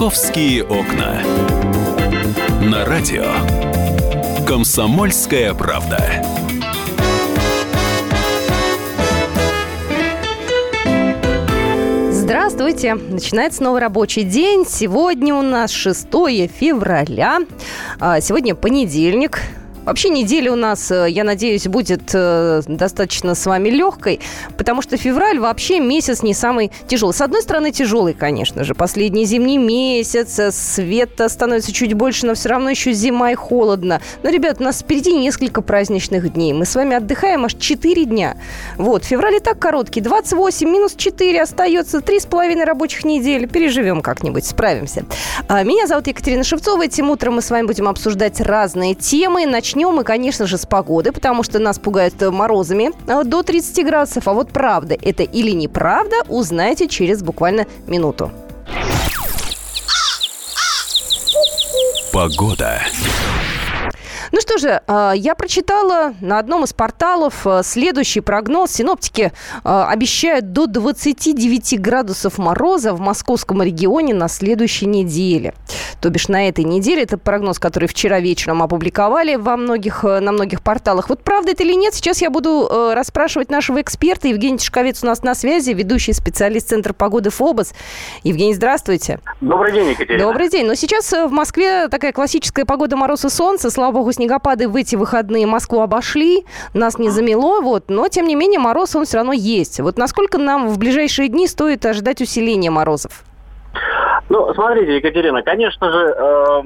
«Московские окна». На радио «Комсомольская правда». Здравствуйте! Начинается новый рабочий день. Сегодня у нас 6 февраля. А, сегодня понедельник. Вообще неделя у нас, э, я надеюсь, будет э, достаточно с вами легкой, потому что февраль вообще месяц не самый тяжелый. С одной стороны, тяжелый, конечно же. Последний зимний месяц, э, света становится чуть больше, но все равно еще зима и холодно. Но, ребят, у нас впереди несколько праздничных дней. Мы с вами отдыхаем аж 4 дня. Вот, февраль и так короткий. 28 минус 4 остается 3,5 рабочих недели. Переживем как-нибудь, справимся. А, меня зовут Екатерина Шевцова. Этим утром мы с вами будем обсуждать разные темы. Начнем Начнем мы, конечно же, с погоды, потому что нас пугают морозами а, до 30 градусов. А вот правда это или неправда, узнаете через буквально минуту. Погода. Ну что же, а, я прочитала на одном из порталов а, следующий прогноз. Синоптики а, обещают до 29 градусов мороза в московском регионе на следующей неделе. То бишь на этой неделе. Это прогноз, который вчера вечером опубликовали во многих, на многих порталах. Вот правда это или нет, сейчас я буду расспрашивать нашего эксперта. Евгений Тишковец у нас на связи, ведущий специалист Центра погоды ФОБОС. Евгений, здравствуйте. Добрый день, Екатерина. Добрый день. Но сейчас в Москве такая классическая погода мороз и солнце. Слава богу, снегопады в эти выходные Москву обошли, нас не замело, вот, но тем не менее мороз он все равно есть. Вот насколько нам в ближайшие дни стоит ожидать усиления морозов? Ну, смотрите, Екатерина, конечно же, э,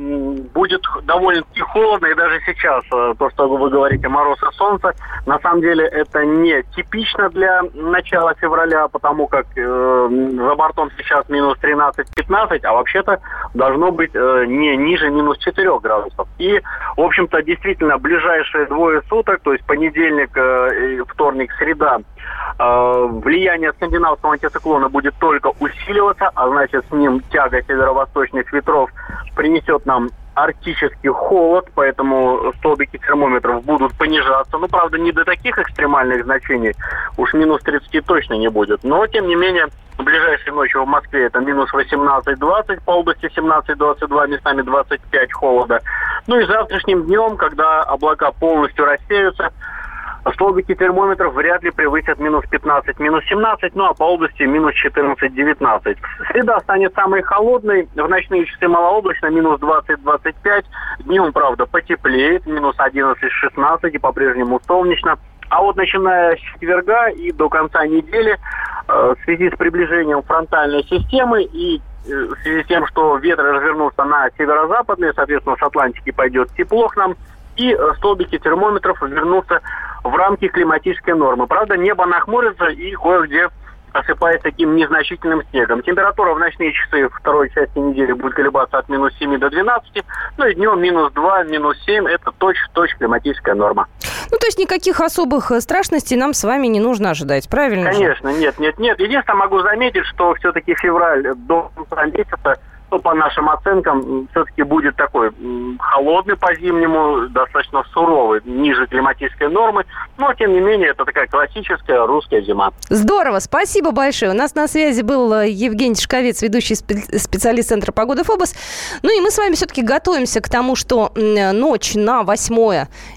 будет довольно-таки холодно, и даже сейчас э, то, что вы говорите, мороз и солнце, на самом деле это не типично для начала февраля, потому как э, за бортом сейчас минус 13-15, а вообще-то должно быть э, не ниже минус 4 градусов. И, в общем-то, действительно, ближайшие двое суток, то есть понедельник, э, вторник, среда, влияние скандинавского антициклона будет только усиливаться, а значит, с ним тяга тяга северо-восточных ветров принесет нам арктический холод, поэтому столбики термометров будут понижаться. Ну, правда, не до таких экстремальных значений, уж минус 30 точно не будет. Но, тем не менее, в ближайшей ночью в Москве это минус 18-20, по области 17-22, местами 25 холода. Ну и завтрашним днем, когда облака полностью рассеются, Столбики термометров вряд ли превысят минус 15, минус 17, ну а по области минус 14-19. Среда станет самой холодной, в ночные часы малооблачно, минус 20-25. Днем, правда, потеплеет, минус 11-16 и по-прежнему солнечно. А вот начиная с четверга и до конца недели, э, в связи с приближением фронтальной системы и э, в связи с тем, что ветры развернутся на северо-западные, соответственно, с Атлантики пойдет тепло к нам, и э, столбики термометров вернутся в рамки климатической нормы. Правда, небо нахмурится и кое-где осыпает таким незначительным снегом. Температура в ночные часы второй части недели будет колебаться от минус 7 до 12, ну и днем минус 2, минус 7 – это точь-в-точь климатическая норма. Ну, то есть никаких особых э, страшностей нам с вами не нужно ожидать, правильно? Конечно, же? нет, нет, нет. Единственное, могу заметить, что все-таки февраль до конца месяца – что по нашим оценкам все-таки будет такой холодный по-зимнему, достаточно суровый, ниже климатической нормы. Но, тем не менее, это такая классическая русская зима. Здорово, спасибо большое. У нас на связи был э, Евгений Шковец, ведущий специалист Центра погоды ФОБОС. Ну и мы с вами все-таки готовимся к тому, что ночь на 8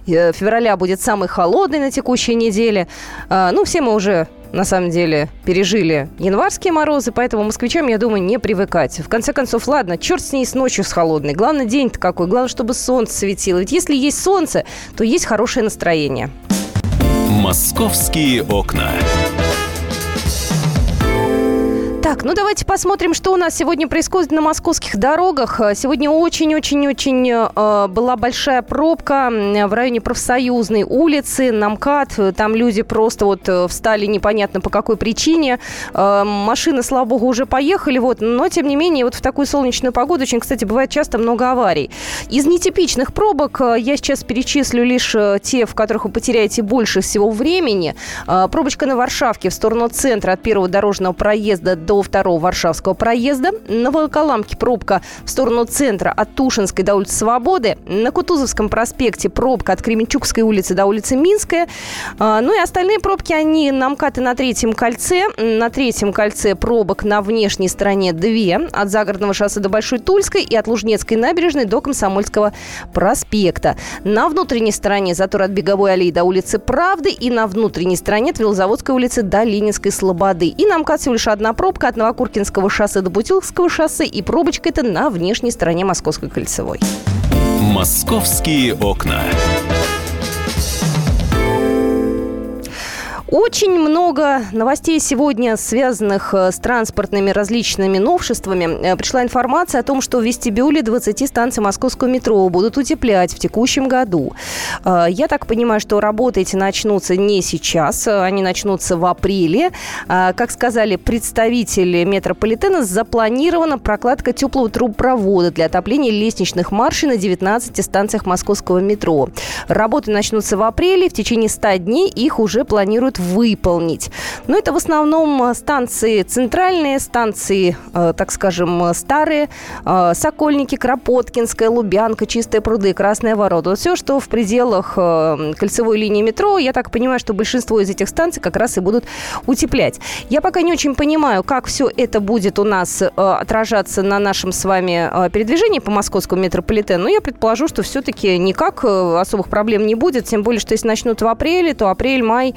э, февраля будет самой холодной на текущей неделе. А, ну, все мы уже на самом деле, пережили январские морозы, поэтому москвичам, я думаю, не привыкать. В конце концов, ладно, черт с ней с ночью с холодной. Главное, день-то какой. Главное, чтобы солнце светило. Ведь если есть солнце, то есть хорошее настроение. «Московские окна». Так, ну давайте посмотрим, что у нас сегодня происходит на московских дорогах. Сегодня очень-очень-очень э, была большая пробка в районе профсоюзной улицы, на МКАД. Там люди просто вот э, встали непонятно по какой причине. Э, машины, слава богу, уже поехали, вот. Но, тем не менее, вот в такую солнечную погоду очень, кстати, бывает часто много аварий. Из нетипичных пробок э, я сейчас перечислю лишь э, те, в которых вы потеряете больше всего времени. Э, пробочка на Варшавке в сторону центра от первого дорожного проезда до второго Варшавского проезда. На Волоколамке пробка в сторону центра от Тушинской до улицы Свободы. На Кутузовском проспекте пробка от Кременчугской улицы до улицы Минская. А, ну и остальные пробки, они на МКАД на третьем кольце. На третьем кольце пробок на внешней стороне две. От Загородного шоссе до Большой Тульской и от Лужнецкой набережной до Комсомольского проспекта. На внутренней стороне затор от Беговой аллеи до улицы Правды и на внутренней стороне от Велозаводской улицы до Ленинской Слободы. И на МКАД всего лишь одна пробка от Новокуркинского шоссе до Бутиловского шоссе и пробочка это на внешней стороне Московской кольцевой. «Московские окна». Очень много новостей сегодня, связанных э, с транспортными различными новшествами. Э, пришла информация о том, что в вестибюле 20 станций московского метро будут утеплять в текущем году. Э, я так понимаю, что работы эти начнутся не сейчас, они начнутся в апреле. Как сказали представители метрополитена, запланирована прокладка теплого трубопровода для отопления лестничных маршей на 19 станциях московского метро. Работы начнутся в апреле, в течение 100 дней их уже планируют выполнить. Но это в основном э, станции центральные, станции, э, так скажем, э, старые, Сокольники, Кропоткинская, Лубянка, Чистые пруды, Красная ворота. Вот все, что в пределах кольцевой линии метро, я так понимаю, что большинство из этих станций как раз и будут утеплять. Я пока не очень понимаю, как все это будет у нас отражаться на нашем с вами передвижении по московскому метрополитену, но я предположу, что все-таки никак особых проблем не будет, тем более, что если начнут в апреле, то апрель, май,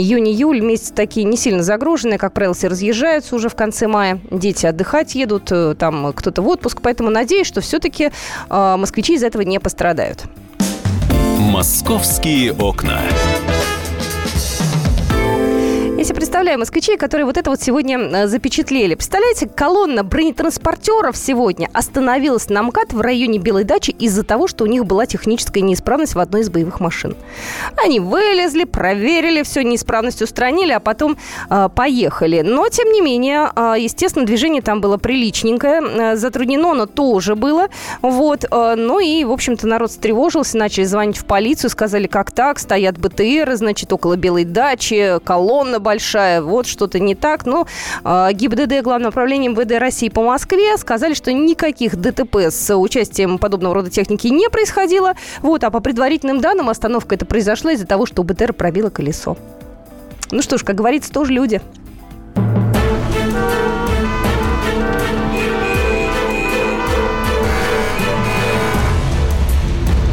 Июнь-июль месяцы такие не сильно загруженные, как правило, все разъезжаются уже в конце мая. Дети отдыхать едут, э, там кто-то в отпуск. Поэтому надеюсь, что все-таки э, москвичи из этого не пострадают. «Московские окна». Я себе представляю москвичей, которые вот это вот сегодня э, запечатлели. Представляете, колонна бронетранспортеров сегодня остановилась на МКАД в районе Белой дачи из-за того, что у них была техническая неисправность в одной из боевых машин. Они вылезли, проверили, все неисправность устранили, а потом э, поехали. Но, тем не менее, э, естественно, движение там было приличненькое. Э, затруднено оно тоже было. Вот. Э, ну и, в общем-то, народ встревожился, начали звонить в полицию, сказали, как так, стоят БТР, значит, около Белой дачи, колонна большая, вот что-то не так. Но э, ГИБДД, Главное управление МВД России по Москве, сказали, что никаких ДТП с участием подобного рода техники не происходило. Вот, а по предварительным данным остановка это произошла из-за того, что БТР пробило колесо. Ну что ж, как говорится, тоже люди.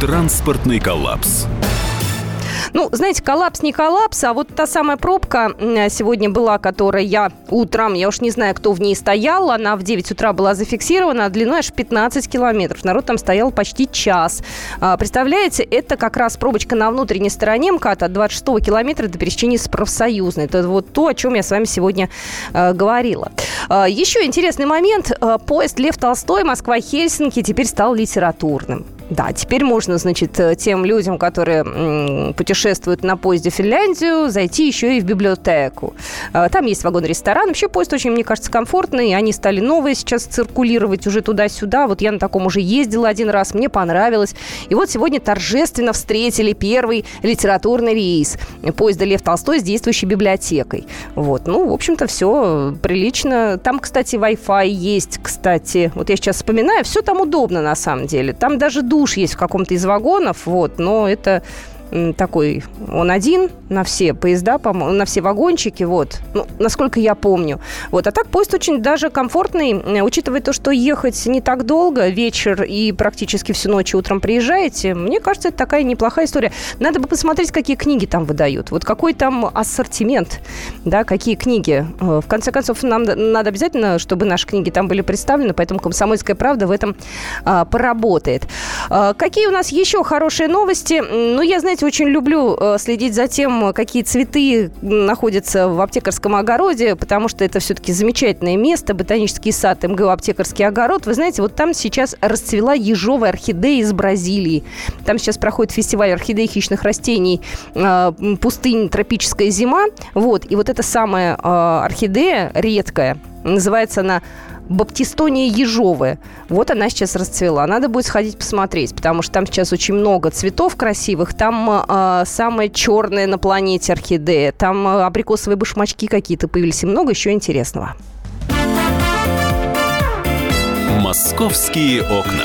Транспортный коллапс. Ну, знаете, коллапс не коллапс, а вот та самая пробка сегодня была, которая я утром, я уж не знаю, кто в ней стоял, она в 9 утра была зафиксирована, длиной аж 15 километров. Народ там стоял почти час. А, представляете, это как раз пробочка на внутренней стороне МКАДа от 26 километра до пересечения с профсоюзной. Это вот то, о чем я с вами сегодня э, говорила. Э, еще интересный момент. Поезд Лев Толстой Москва-Хельсинки теперь стал литературным. Да, теперь можно, значит, э, тем людям, которые путешествуют на поезде в Финляндию, зайти еще и в библиотеку. Э, там есть вагон-ресторан. Вообще поезд очень, мне кажется, комфортный. Они стали новые сейчас циркулировать уже туда-сюда. Вот я на таком уже ездила один раз, мне понравилось. И вот сегодня торжественно встретили первый литературный рейс поезда Лев Толстой с действующей библиотекой. Вот, ну, в общем-то, все прилично. Там, кстати, Wi-Fi есть, кстати. Вот я сейчас вспоминаю, все там удобно на самом деле. Там даже душ есть в каком-то из вагонов, вот, но это такой, он один на все поезда, на все вагончики, вот, ну, насколько я помню. Вот, а так поезд очень даже комфортный, учитывая то, что ехать не так долго, вечер и практически всю ночь утром приезжаете, мне кажется, это такая неплохая история. Надо бы посмотреть, какие книги там выдают, вот какой там ассортимент, да, какие книги. Э, в конце концов, нам надо обязательно, чтобы наши книги там были представлены, поэтому «Комсомольская правда» в этом а, поработает. А, какие у нас еще хорошие новости? Ну, я, знаете, знаете, очень люблю э, следить за тем, какие цветы находятся в аптекарском огороде, потому что это все-таки замечательное место, ботанический сад МГУ «Аптекарский огород». Вы знаете, вот там сейчас расцвела ежовая орхидея из Бразилии. Там сейчас проходит фестиваль орхидей хищных растений э, «Пустынь. Тропическая зима». Вот, и вот эта самая э, орхидея редкая, называется она баптистония ежовая. Вот она сейчас расцвела. Надо будет сходить посмотреть, потому что там сейчас очень много цветов красивых. Там а, э, самая черная на планете орхидея. Там а, абрикосовые башмачки какие-то появились. И много еще интересного. Московские окна.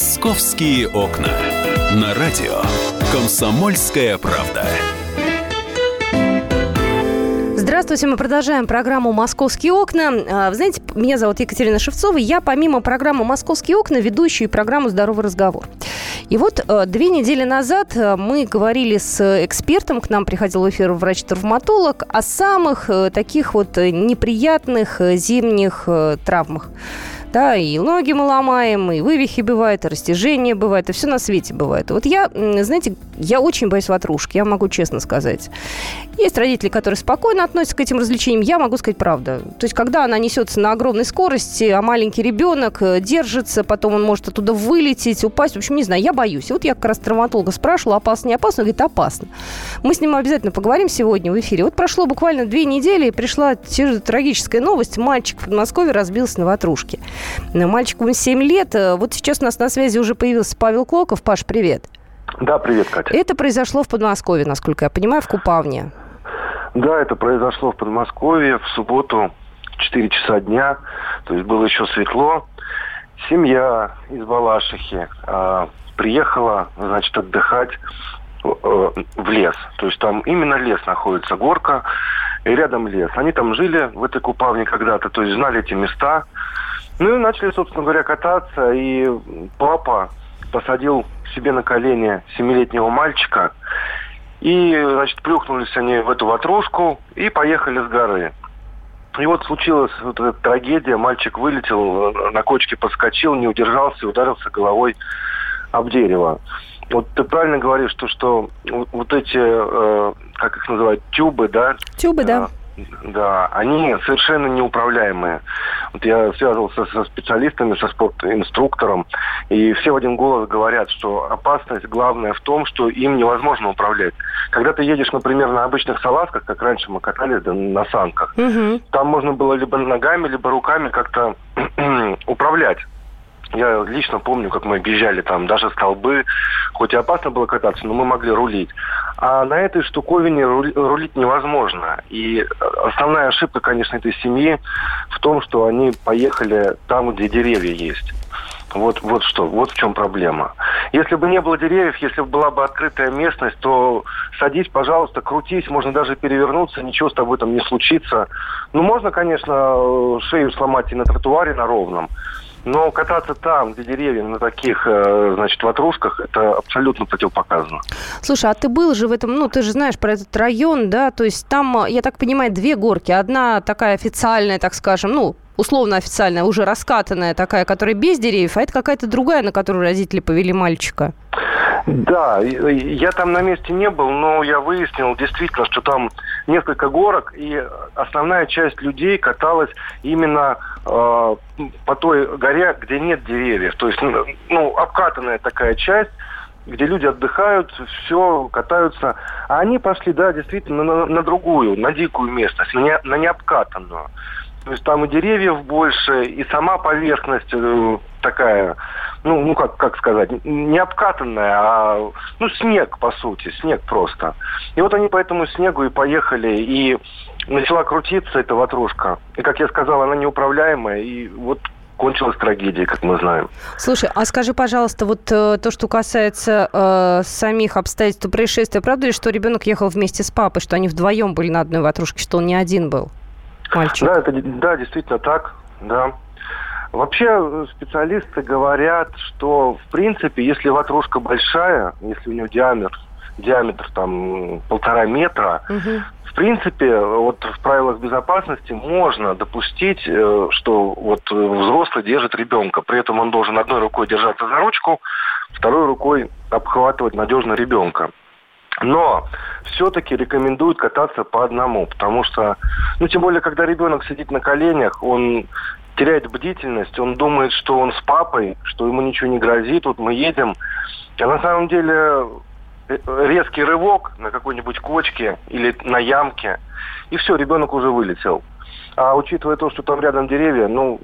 «Московские окна». На радио «Комсомольская правда». Здравствуйте, мы продолжаем программу «Московские окна». А, вы знаете, меня зовут Екатерина Шевцова. Я, помимо программы «Московские окна», ведущую программу «Здоровый разговор». И вот э, две недели назад э, мы говорили с экспертом, к нам приходил в эфир врач-травматолог, о самых э, таких вот неприятных зимних травмах. Да, и ноги мы ломаем, и вывихи бывают, и растяжения бывают, и все на свете бывает. Вот я, знаете, я очень боюсь ватрушки, я могу честно сказать. Есть родители, которые спокойно относятся к этим развлечениям, я могу сказать правду. То есть, когда она несется на огромной скорости, а маленький ребенок э, держится, потом он может оттуда вылететь, упасть, в общем, не знаю, я боюсь. И вот я как раз травматолога спрашивала, опасно, не опасно, он говорит, опасно. Мы с ним обязательно поговорим сегодня в эфире. Вот прошло буквально две недели, и пришла трагическая новость. Мальчик в Подмосковье разбился на ватрушке. Мальчику 7 лет. Вот сейчас у нас на связи уже появился Павел Клоков. Паш, привет. Да, привет, Катя. Это произошло в Подмосковье, насколько я понимаю, в Купавне. Да, это произошло в Подмосковье в субботу 4 часа дня, то есть было еще светло. Семья из Балашихи э, приехала, значит, отдыхать э, в лес. То есть там именно лес находится, горка, и рядом лес. Они там жили в этой купавне когда-то, то есть знали эти места. Ну и начали, собственно говоря, кататься, и папа посадил себе на колени семилетнего мальчика, и, значит, плюхнулись они в эту ватрушку и поехали с горы. И вот случилась вот эта трагедия. Мальчик вылетел, на кочке подскочил, не удержался и ударился головой об дерево. Вот ты правильно говоришь, что, что вот эти, э, как их называют, тюбы, да? Тюбы, да. Да, они совершенно неуправляемые. Вот я связывался со специалистами, со спортинструктором, и все в один голос говорят, что опасность главная в том, что им невозможно управлять. Когда ты едешь, например, на обычных салазках, как раньше мы катались да, на санках, угу. там можно было либо ногами, либо руками как-то управлять. Я лично помню, как мы объезжали там даже столбы. Хоть и опасно было кататься, но мы могли рулить. А на этой штуковине рулить невозможно. И основная ошибка, конечно, этой семьи в том, что они поехали там, где деревья есть. Вот, вот что, вот в чем проблема. Если бы не было деревьев, если бы была бы открытая местность, то садись, пожалуйста, крутись, можно даже перевернуться, ничего с тобой там не случится. Ну, можно, конечно, шею сломать и на тротуаре на ровном, но кататься там, где деревья, на таких, э, значит, ватрушках, это абсолютно противопоказано. Слушай, а ты был же в этом, ну, ты же знаешь про этот район, да, то есть там, я так понимаю, две горки. Одна такая официальная, так скажем, ну, условно официальная, уже раскатанная такая, которая без деревьев, а это какая-то другая, на которую родители повели мальчика. Да, я там на месте не был, но я выяснил действительно, что там несколько горок, и основная часть людей каталась именно э, по той горе, где нет деревьев. То есть, ну, ну, обкатанная такая часть, где люди отдыхают, все, катаются. А они пошли, да, действительно, на, на другую, на дикую местность, на, не, на необкатанную. То есть там и деревьев больше, и сама поверхность э, такая, ну, ну как, как сказать, не обкатанная, а ну, снег, по сути, снег просто. И вот они по этому снегу и поехали, и начала крутиться эта ватрушка. И, как я сказал, она неуправляемая, и вот кончилась трагедией, как мы знаем. Слушай, а скажи, пожалуйста, вот э, то, что касается э, самих обстоятельств происшествия, правда ли, что ребенок ехал вместе с папой, что они вдвоем были на одной ватрушке, что он не один был? Мальчик. Да, это, да, действительно так, да. Вообще э, специалисты говорят, что в принципе, если ватрушка большая, если у нее диаметр, диаметр там полтора метра, угу. в принципе, вот в правилах безопасности можно допустить, э, что вот взрослый держит ребенка, при этом он должен одной рукой держаться за ручку, второй рукой обхватывать надежно ребенка. Но все-таки рекомендуют кататься по одному, потому что, ну, тем более, когда ребенок сидит на коленях, он теряет бдительность, он думает, что он с папой, что ему ничего не грозит, вот мы едем. А на самом деле э, резкий рывок на какой-нибудь кочке или на ямке, и все, ребенок уже вылетел. А учитывая то, что там рядом деревья, ну,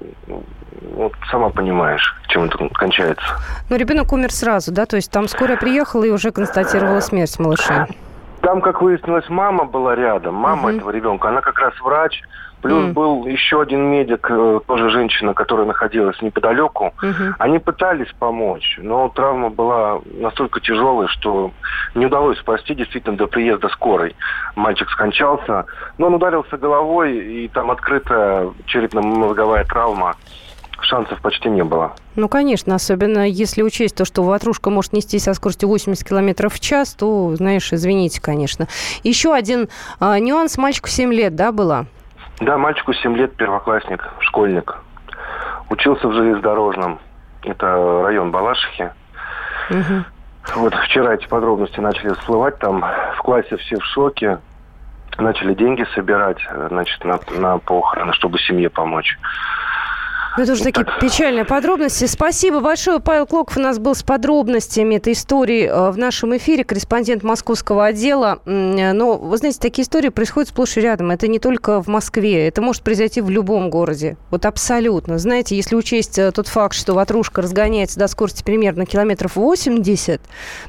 вот сама понимаешь, чем это кончается. Но ребенок умер сразу, да? То есть там скорая приехала и уже констатировала смерть малыша. Там, как выяснилось, мама была рядом, мама угу. этого ребенка. Она как раз врач, Плюс mm. был еще один медик, э, тоже женщина, которая находилась неподалеку. Mm-hmm. Они пытались помочь, но травма была настолько тяжелой, что не удалось спасти действительно до приезда скорой. Мальчик скончался, но он ударился головой, и там открытая черепно-мозговая травма шансов почти не было. Ну, конечно, особенно если учесть то, что ватрушка может нестись со скоростью 80 км в час, то, знаешь, извините, конечно. Еще один э, нюанс. Мальчику 7 лет, да, было? Да, мальчику 7 лет, первоклассник, школьник. Учился в железнодорожном. Это район Балашихи. Угу. Вот вчера эти подробности начали всплывать. Там в классе все в шоке. Начали деньги собирать, значит, на, на похороны, чтобы семье помочь. Ну, это уже такие печальные подробности. Спасибо большое. Павел Клоков у нас был с подробностями этой истории э, в нашем эфире, корреспондент московского отдела. Но, вы знаете, такие истории происходят сплошь и рядом. Это не только в Москве. Это может произойти в любом городе. Вот абсолютно. Знаете, если учесть э, тот факт, что ватрушка разгоняется до скорости примерно километров 80,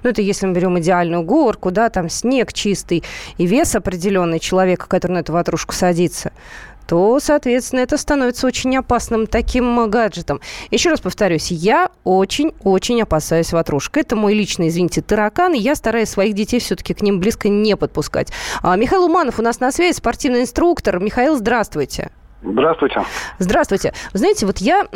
ну, это если мы берем идеальную горку, да, там снег чистый и вес определенный человека, который на эту ватрушку садится, то, соответственно, это становится очень опасным таким гаджетом. Еще раз повторюсь, я очень-очень опасаюсь ватрушек. Это мой личный, извините, таракан, и я стараюсь своих детей все-таки к ним близко не подпускать. А, Михаил Уманов у нас на связи, спортивный инструктор. Михаил, здравствуйте. Здравствуйте. Здравствуйте. Вы знаете, вот я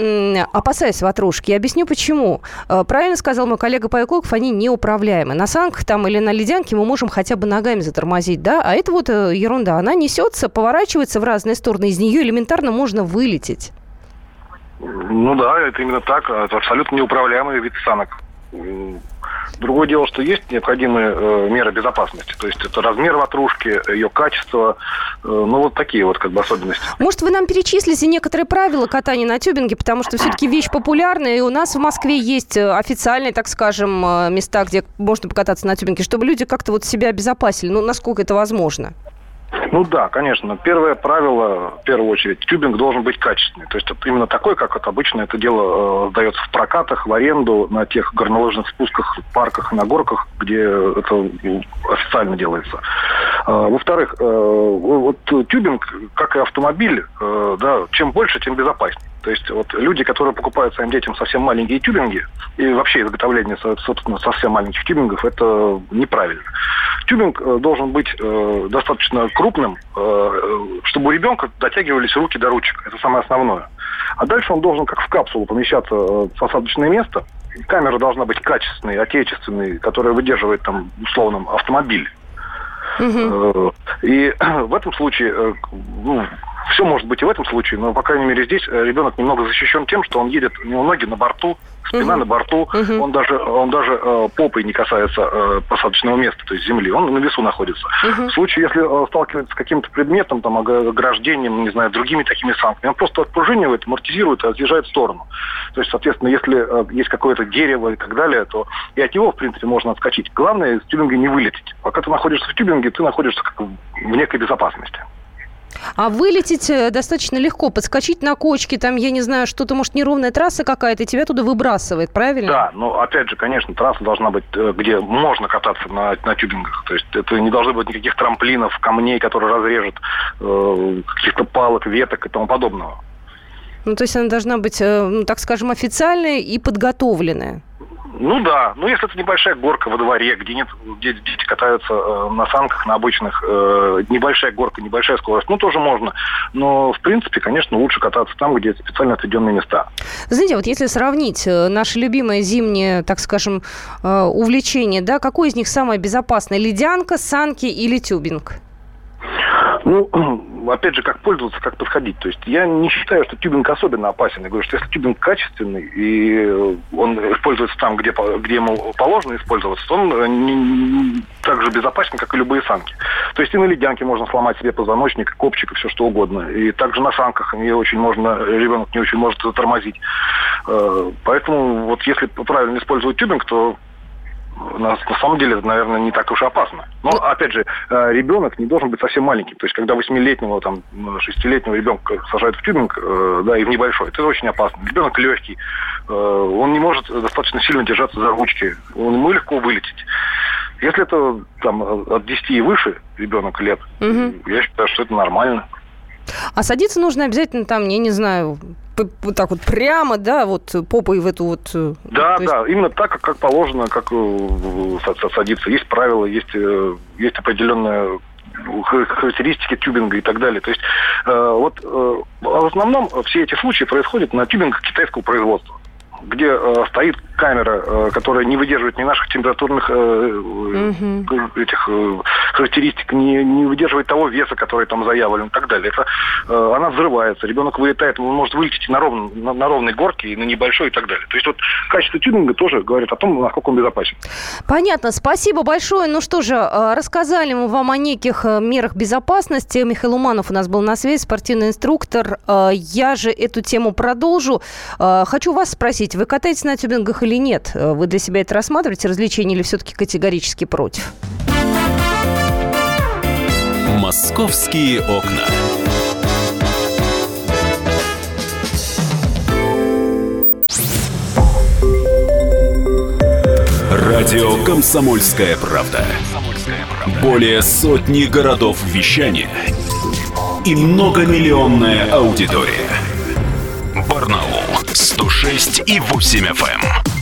опасаюсь ватрушки. Я объясню, почему. Э, правильно сказал мой коллега Павел Клоков, они неуправляемы. На санках там или на ледянке мы можем хотя бы ногами затормозить, да? А это вот э, ерунда. Она несется, поворачивается в разные стороны. Из нее элементарно можно вылететь. Ну да, это именно так. Это абсолютно неуправляемый вид санок. Другое дело, что есть необходимые э, меры безопасности. То есть это размер ватрушки, ее качество, э, ну вот такие вот как бы особенности. Может, вы нам перечислите некоторые правила катания на тюбинге, потому что все-таки вещь популярная, и у нас в Москве есть э, официальные, так скажем, э, места, где можно покататься на тюбинге, чтобы люди как-то вот себя обезопасили. Ну, насколько это возможно? Ну да, конечно. Первое правило, в первую очередь, тюбинг должен быть качественный. То есть это именно такой, как вот обычно это дело э, сдается в прокатах, в аренду, на тех горнолыжных спусках, парках, на горках, где это ну, официально делается. Э, во-вторых, э, вот тюбинг, как и автомобиль, э, да, чем больше, тем безопаснее. То есть вот люди, которые покупают своим детям совсем маленькие тюбинги, и вообще изготовление, собственно, совсем маленьких тюбингов, это неправильно. Тюбинг э, должен быть э, достаточно крупным, э, чтобы у ребенка дотягивались руки до ручек. Это самое основное. А дальше он должен как в капсулу помещаться в посадочное место. Камера должна быть качественной, отечественной, которая выдерживает там условным автомобиль. Угу. И в этом случае ну, все может быть и в этом случае, но, по крайней мере, здесь э, ребенок немного защищен тем, что он едет, у него ноги на борту, спина uh на борту, uh он даже, он даже э, попой не касается э, посадочного места, то есть земли, он на весу находится. uh В случае, если э, сталкивается с каким-то предметом, там, ограждением, не знаю, другими такими санкциями, он просто отпружинивает, амортизирует и отъезжает в сторону. То есть, соответственно, если э, есть какое-то дерево и так далее, то и от него, в принципе, можно отскочить. Главное, из тюбинга не вылететь. Пока ты находишься в тюбинге, ты находишься как в некой безопасности. А вылететь э, достаточно легко, подскочить на кочке, там, я не знаю, что-то, может, неровная трасса какая-то, и тебя туда выбрасывает, правильно? Да, но опять же, конечно, трасса должна быть, э, где можно кататься на, на тюбингах. То есть это не должно быть никаких трамплинов, камней, которые разрежут, э, каких-то палок, веток и тому подобного. Ну, то есть она должна быть, э, ну, так скажем, официальная и подготовленная. Ну да, ну если это небольшая горка во дворе, где нет, где дети катаются э, на санках, на обычных, э, небольшая горка, небольшая скорость, ну тоже можно. Но в принципе, конечно, лучше кататься там, где специально отведенные места. Знаете, вот если сравнить э, наше любимое зимнее, так скажем, э, увлечение, да, какое из них самое безопасное? Ледянка, санки или тюбинг? Ну, опять же, как пользоваться, как подходить. То есть я не считаю, что тюбинг особенно опасен. Я говорю, что если тюбинг качественный, и он используется там, где, где ему положено использоваться, то он не, не, так же безопасен, как и любые санки. То есть и на ледянке можно сломать себе позвоночник, копчик и все что угодно. И также на санках не очень можно, ребенок не очень может затормозить. Э, поэтому вот если правильно использовать тюбинг, то на, на самом деле это, наверное, не так уж и опасно. Но, ну, опять же, э, ребенок не должен быть совсем маленьким. То есть, когда восьмилетнего, там, шестилетнего ребенка сажают в тюбинг, э, да, и в небольшой, это очень опасно. Ребенок легкий, э, он не может достаточно сильно держаться за ручки, он ему легко вылететь. Если это там от 10 и выше ребенок лет, угу. я считаю, что это нормально. А садиться нужно обязательно там, я не знаю, вот так вот прямо, да, вот попой в эту вот... Э, да, есть... да, именно так, как положено, как э, садиться. Есть правила, есть, э, есть определенная характеристики тюбинга и так далее. То есть вот в основном все эти случаи происходят на тюбингах китайского производства где э, стоит камера, э, которая не выдерживает ни наших температурных угу. этих характеристик, не, не выдерживает того веса, который там заявлен и так далее. Это, она взрывается, ребенок вылетает, он может вылететь на, ровном, на, на ровной горке, и на небольшой и так далее. То есть вот качество тюнинга тоже говорит о том, насколько он безопасен. Понятно, спасибо большое. Ну что же, рассказали мы вам о неких мерах безопасности. Михаил Уманов у нас был на связи, спортивный инструктор. Я же эту тему продолжу. Хочу вас спросить, вы катаетесь на тюбингах или нет? Э, вы для себя это рассматриваете, развлечение, или все-таки категорически против? «Московские окна». Радио «Комсомольская правда». Более сотни городов вещания и многомиллионная аудитория. Барнаул 106 и 8 FM.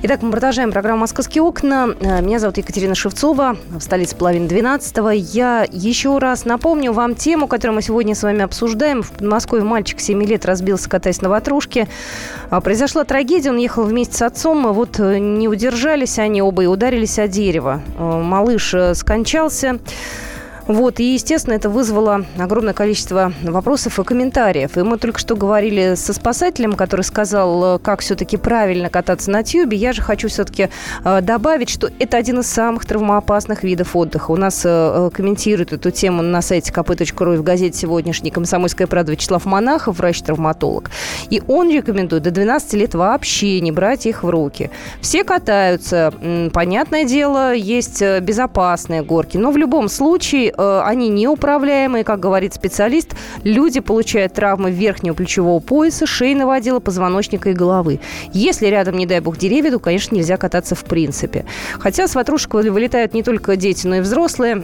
Итак, мы продолжаем программу «Московские окна». Э, меня зовут Екатерина Шевцова. В столице половины 12 Я еще раз напомню вам тему, которую мы сегодня с вами обсуждаем. В Подмосковье мальчик 7 лет разбился, катаясь на ватрушке. А, произошла трагедия. Он ехал вместе с отцом. Вот э, не удержались они оба и ударились о дерево. Э, малыш скончался. Вот, и, естественно, это вызвало огромное количество вопросов и комментариев. И мы только что говорили со спасателем, который сказал, э, как все-таки правильно кататься на тюбе. Я же хочу все-таки э, добавить, что это один из самых травмоопасных видов отдыха. У нас э, комментирует эту тему на сайте kp.ru и в газете сегодняшней «Комсомольская правда» Вячеслав Монахов, врач-травматолог. И он рекомендует до 12 лет вообще не брать их в руки. Все катаются. Понятное дело, есть безопасные горки. Но в любом случае они неуправляемые, как говорит специалист. Люди получают травмы верхнего плечевого пояса, шейного отдела, позвоночника и головы. Если рядом, не дай бог, деревья, то, конечно, нельзя кататься в принципе. Хотя с ватрушек вылетают не только дети, но и взрослые.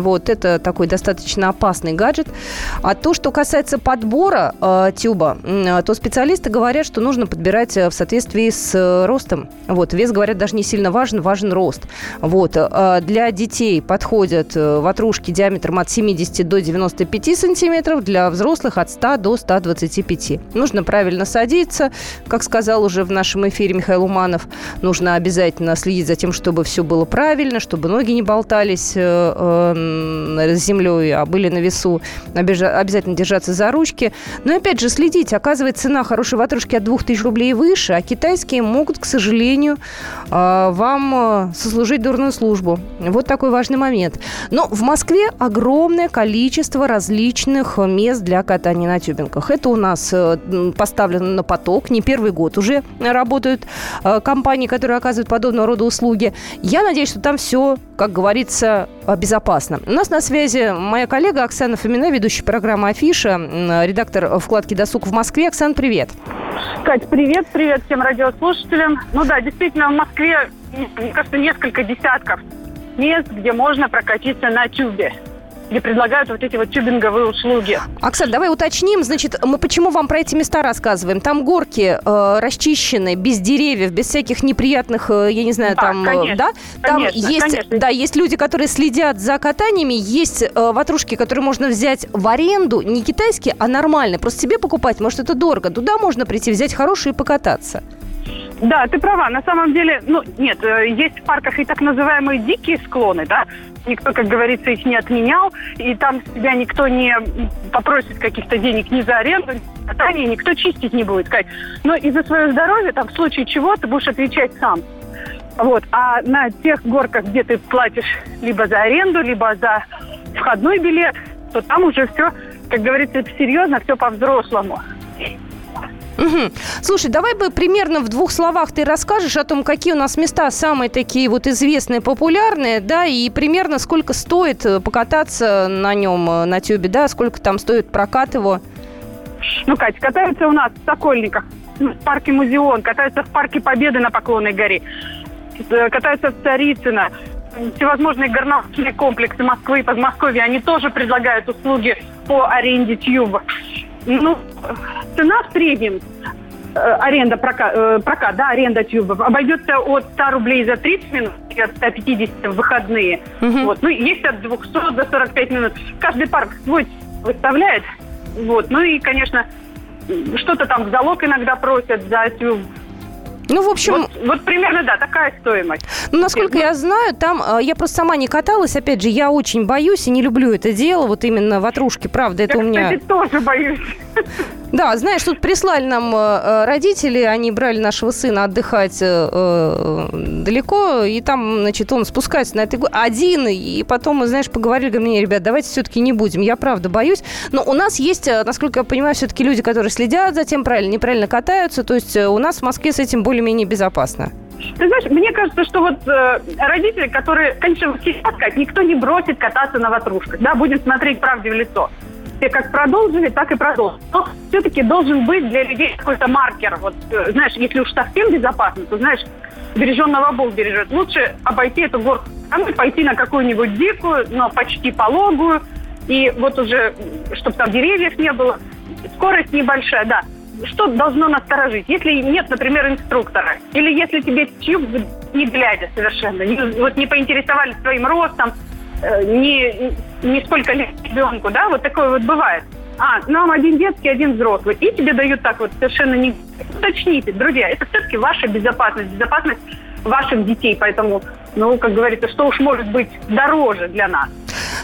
Вот, это такой достаточно опасный гаджет. А то, что касается подбора э, тюба, э, то специалисты говорят, что нужно подбирать э, в соответствии с э, ростом. Вот, вес, говорят, даже не сильно важен, важен рост. Вот, э, для детей подходят э, ватрушки диаметром от 70 до 95 сантиметров, для взрослых от 100 до 125. Нужно правильно садиться, как сказал уже в нашем эфире Михаил Уманов. Нужно обязательно следить за тем, чтобы все было правильно, чтобы ноги не болтались э, э, с землей, а были на весу. Обязательно держаться за ручки. Но опять же следить. Оказывается, цена хорошей ватрушки от 2000 рублей выше, а китайские могут, к сожалению, э, вам сослужить дурную службу. Вот такой важный момент. Но в Москве огромное количество различных мест для катания на тюбингах. Это у нас э, поставлено на поток. Не первый год уже работают э, компании, которые оказывают подобного рода услуги. Я надеюсь, что там все, как говорится, э, безопасно. У нас на связи моя коллега Оксана Фомина, ведущая программы «Афиша», редактор вкладки «Досуг» в Москве. Оксана, привет. Кать, привет, привет всем радиослушателям. Ну да, действительно, в Москве, мне кажется, несколько десятков мест, где можно прокатиться на тюбе. где предлагают вот эти вот тюбинговые услуги. Оксана, давай уточним, значит, мы почему вам про эти места рассказываем? Там горки э, расчищены, без деревьев, без всяких неприятных, э, я не знаю, да, там, конечно, да? Там конечно, есть, конечно. да, есть люди, которые следят за катаниями, есть э, ватрушки, которые можно взять в аренду, не китайские, а нормальные. Просто себе покупать, может, это дорого. Туда можно прийти, взять хорошие и покататься. Да, ты права. На самом деле, ну, нет, э, есть в парках и так называемые дикие склоны, да. Никто, как говорится, их не отменял, и там себя никто не попросит каких-то денег ни за аренду, ни за катание, никто чистить не будет, сказать. Но и за свое здоровье, там, в случае чего, ты будешь отвечать сам. Вот. А на тех горках, где ты платишь либо за аренду, либо за входной билет, то там уже все, как говорится, серьезно, все по-взрослому. Мгм. Слушай, давай бы примерно в двух словах ты расскажешь о том, какие у нас места самые такие вот известные, популярные, да, и примерно сколько стоит э, покататься на нем, э, на тюбе, да, сколько там стоит прокат его. Ну, Катя, катаются у нас в Сокольниках, в парке Музеон, катаются в парке Победы на Поклонной горе, э, катаются в Царицыно, всевозможные горнолыжные комплексы Москвы и Подмосковья, они тоже предлагают услуги по аренде тюба. Ну, цена в среднем э, аренда прокат, э, прокат, да, аренда тюбов обойдется от 100 рублей за 30 минут и от 150 в выходные. Мгм. Вот. Ну, есть от 200 до 45 минут. Каждый парк свой выставляет. Вот. Ну и, конечно, что-то там в залог иногда просят за тюб. Ну, в общем, Вот, вот примерно, да, такая стоимость. ну, насколько я знаю, там, э, я просто сама не каталась, опять же, я очень боюсь и не люблю это дело, вот именно ватрушки, правда, это Я, у меня... кстати, тоже боюсь. Да, знаешь, тут прислали нам э, э, родители, они брали нашего сына отдыхать э, далеко, и там, значит, он спускается на этой один, и потом мы, знаешь, поговорили, говорим, не, ребят, давайте все-таки не будем, я правда боюсь. Но у нас есть, насколько я понимаю, все-таки люди, которые следят за тем, правильно, неправильно катаются, то есть у нас в Москве с этим более-менее безопасно. Ты знаешь, мне кажется, что вот э, родители, которые, конечно, сказать, никто не бросит кататься на ватрушках, да, будем смотреть правде в лицо. Все как продолжили, так и продолжили. Но все-таки должен быть для людей какой-то маркер. Вот, э, знаешь, если уж совсем безопасно, то, знаешь, береженного Бог бережет. Лучше обойти эту горку, пойти на какую-нибудь дикую, но почти пологую, и вот уже, чтобы там деревьев не было, скорость небольшая, да. Что должно насторожить? Если нет, например, инструктора, или если тебе тюб не глядя совершенно, не- вот не поинтересовались своим ростом, не, не сколько лет ребенку, да, вот такое вот бывает. А, нам один детский, один взрослый. И тебе дают так вот совершенно не... Уточните, друзья, это все-таки ваша безопасность, безопасность ваших детей. Поэтому, ну, как говорится, что уж может быть дороже для нас.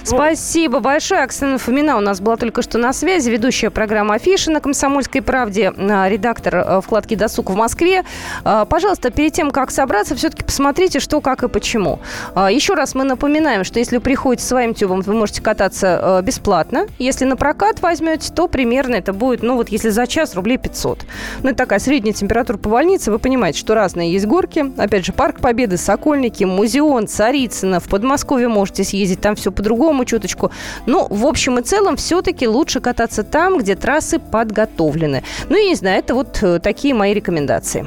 Спасибо большое. Оксана Фомина у нас была только что на связи, ведущая программа «Афиша» на «Комсомольской правде», а, редактор э, вкладки «Досуг» в Москве. А, Пожалуйста, перед тем, как собраться, все-таки посмотрите, что, как и почему. Еще раз мы напоминаем, что если вы приходите своим тюбом, вы можете кататься э, бесплатно. Если на прокат возьмете, то примерно это будет, ну вот если за час, рублей 500. Ну, это такая средняя температура по больнице. Вы понимаете, что разные есть горки. Опять же, Парк Победы, Сокольники, Музеон, Царицыно. В Подмосковье можете съездить, там все по-другому чуточку. Ну, в общем и целом, все-таки лучше кататься там, где трассы подготовлены. Ну, я не знаю, это вот э, такие мои рекомендации.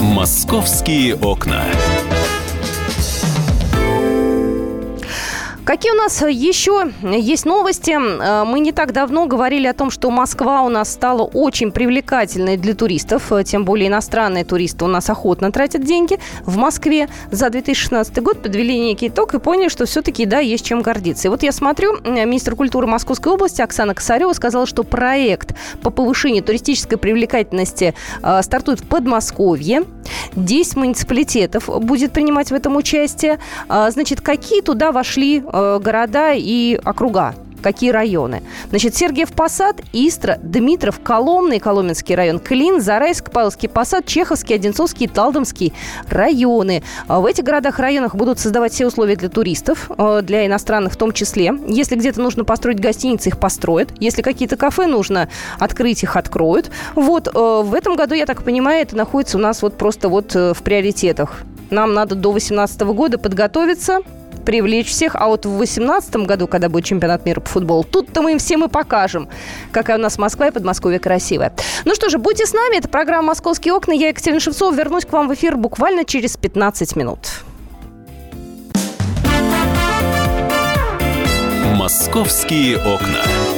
«Московские окна». Какие у нас еще есть новости? Э, Мы не так давно говорили о том, что Москва у нас стала очень привлекательной для туристов, э, тем более иностранные туристы у нас охотно тратят деньги в Москве. За 2016 год подвели некий итог и поняли, что все-таки, да, есть чем гордиться. И вот я смотрю, э, министр культуры Московской области Оксана Косарева сказала, что проект по повышению туристической привлекательности стартует в Подмосковье. 10 муниципалитетов будет принимать в этом участие. Значит, какие туда вошли э, города и округа? Какие районы? Значит, Сергиев Посад, Истра, Дмитров, Коломный, Коломенский район, Клин, Зарайск, Павловский Посад, Чеховский, Одинцовский, Талдомский районы. А В этих городах, районах будут создавать все условия для туристов, э, для иностранных в том числе. Если где-то нужно построить гостиницы, их построят. Если какие-то кафе нужно открыть, их откроют. Вот, э, в этом году, я так понимаю, это находится у нас вот просто вот э, в приоритетах. Нам надо до 2018 года подготовиться, привлечь всех. А вот в 2018 году, когда будет чемпионат мира по футболу, тут-то мы им всем и покажем, какая у нас Москва и Подмосковье красивая. Ну что же, будьте с нами. Это программа «Московские окна». Я, Екатерина Шевцова, вернусь к вам в эфир буквально через 15 минут. «Московские окна».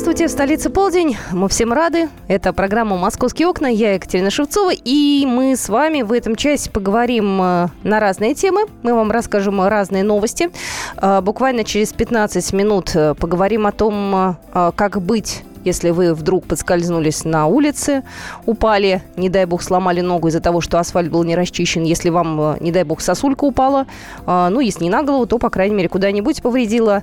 Здравствуйте, в столице полдень. Мы всем рады. Это программа «Московские окна». Я Екатерина Шевцова. И мы с вами в этом часе поговорим э, на разные темы. Мы вам расскажем разные новости. Э, буквально через 15 минут э, поговорим о том, как быть если вы вдруг подскользнулись на улице, упали, не дай бог сломали ногу из-за того, что асфальт был не расчищен, если вам, не дай бог, сосулька упала, ну, если не на голову, то, по крайней мере, куда-нибудь повредила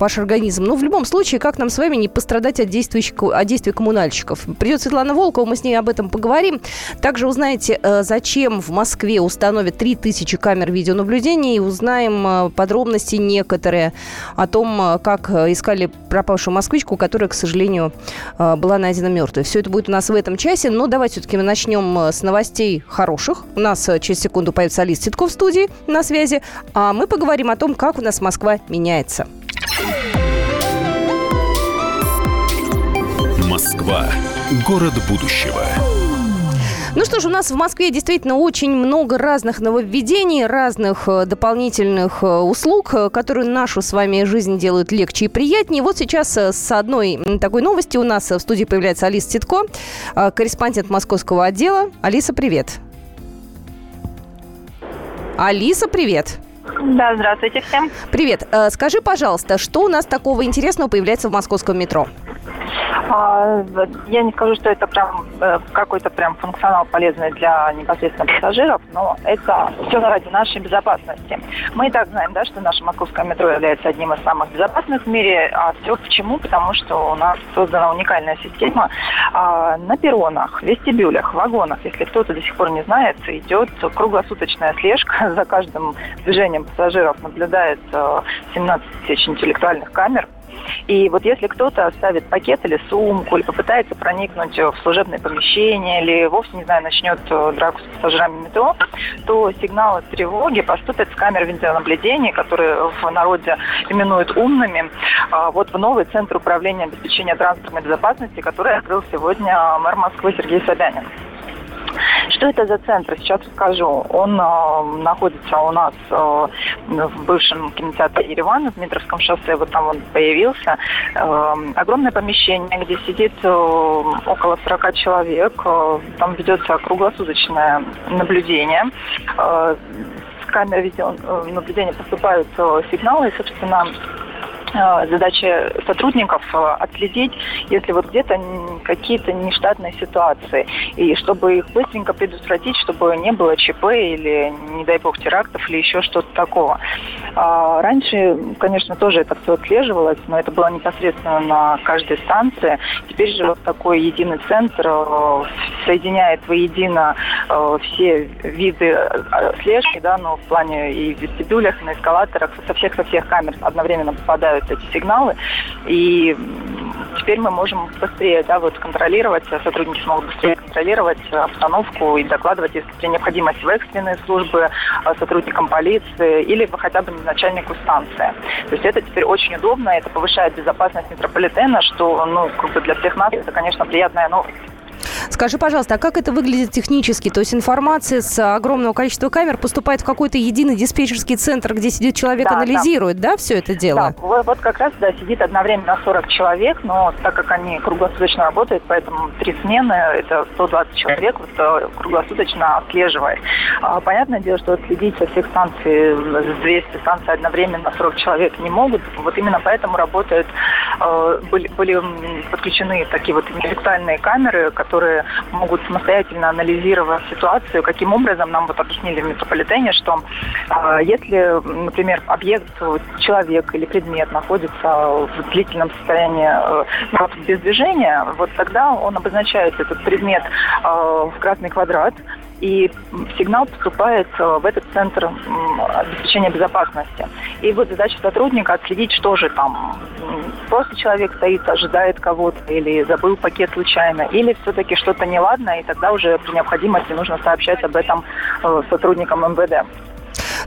ваш организм. Но в любом случае, как нам с вами не пострадать от, действующих, от действий коммунальщиков? Придет Светлана Волкова, мы с ней об этом поговорим. Также узнаете, э, зачем в Москве установят 3000 камер видеонаблюдения и узнаем э, подробности некоторые о том, э, как искали пропавшую москвичку, которая, к сожалению, была найдена мертвой. Все это будет у нас в этом часе, но давайте все-таки мы начнем с новостей хороших. У нас через секунду появится Алис Титков в студии на связи, а мы поговорим о том, как у нас Москва меняется. Москва. Город будущего. Ну что ж, у нас в Москве действительно очень много разных нововведений, разных э, дополнительных э, услуг, э, которые нашу с вами жизнь делают легче и приятнее. Вот сейчас с одной такой новости у нас в студии появляется Алиса Титко, корреспондент московского отдела. Алиса, привет. Алиса, привет. Да, здравствуйте всем. Привет. Скажи, пожалуйста, что у нас такого интересного появляется в московском метро? А, я не скажу, что это прям э, какой-то прям функционал полезный для непосредственно пассажиров, но это все ради нашей безопасности. Мы и так знаем, да, что наше московское метро является одним из самых безопасных в мире. А все почему? Потому что у нас создана уникальная система а, на перронах, вестибюлях, вагонах. Если кто-то до сих пор не знает, идет круглосуточная слежка за каждым движением пассажиров. Наблюдает 17 э, тысяч интеллектуальных камер и вот если кто-то оставит пакет или сумку, или попытается проникнуть в служебное помещение, или вовсе, не знаю, начнет э, драку с пассажирами метро, то сигналы тревоги поступят с камер видеонаблюдения, которые в народе именуют умными, а, вот в новый Центр управления обеспечения транспортной безопасности, который открыл сегодня мэр Москвы Сергей Собянин. Что это за центр? Сейчас расскажу. Он э, находится у нас э, в бывшем кинотеатре Еревана, в Дмитровском шоссе, вот там он появился. Э, огромное помещение, где сидит э, около 40 человек. Э, там ведется круглосуточное наблюдение. Э, с камер видеонаблюдения поступают э, сигналы, и, собственно, задача сотрудников э, отследить, если вот где-то какие-то нештатные ситуации, и чтобы их быстренько предотвратить, чтобы не было ЧП или, не дай бог, терактов или еще что-то такого. А раньше, конечно, тоже это все отслеживалось, но это было непосредственно на каждой станции. Теперь же вот такой единый центр э, соединяет воедино все виды слежки, да, но в плане и в вестибюлях, и на эскалаторах, со всех со всех камер одновременно попадают поступают эти сигналы, и теперь мы можем быстрее да, вот, контролировать, сотрудники смогут быстрее контролировать обстановку и докладывать, если при необходимости в экстренные службы а, сотрудникам полиции или хотя бы начальнику станции. То есть это теперь очень удобно, это повышает безопасность метрополитена, что ну, как бы для всех нас это, конечно, приятная новость. Скажи, пожалуйста, а как это выглядит технически? То есть информация с огромного количества камер поступает в какой-то единый диспетчерский центр, где сидит человек, да, анализирует, да. да, все это дело? Да, вот как раз, да, сидит одновременно 40 человек, но так как они круглосуточно работают, поэтому три смены, это 120 человек, вот, э, круглосуточно отслеживает. А, понятное дело, что отследить со всех станций, с 200 станций одновременно 40 человек не могут, вот именно поэтому работают э, были, были подключены такие вот интеллектуальные камеры, которые могут самостоятельно анализировать ситуацию, каким образом нам вот объяснили в метрополитене, что э, если, например, объект, человек или предмет находится в длительном состоянии э, ну, без движения, вот тогда он обозначает этот предмет э, в красный квадрат, и сигнал поступает в этот центр обеспечения безопасности. И вот задача сотрудника отследить, что же там. Просто человек стоит, ожидает кого-то, или забыл пакет случайно, или все-таки что-то неладно, и тогда уже при необходимости нужно сообщать об этом э, сотрудникам МВД.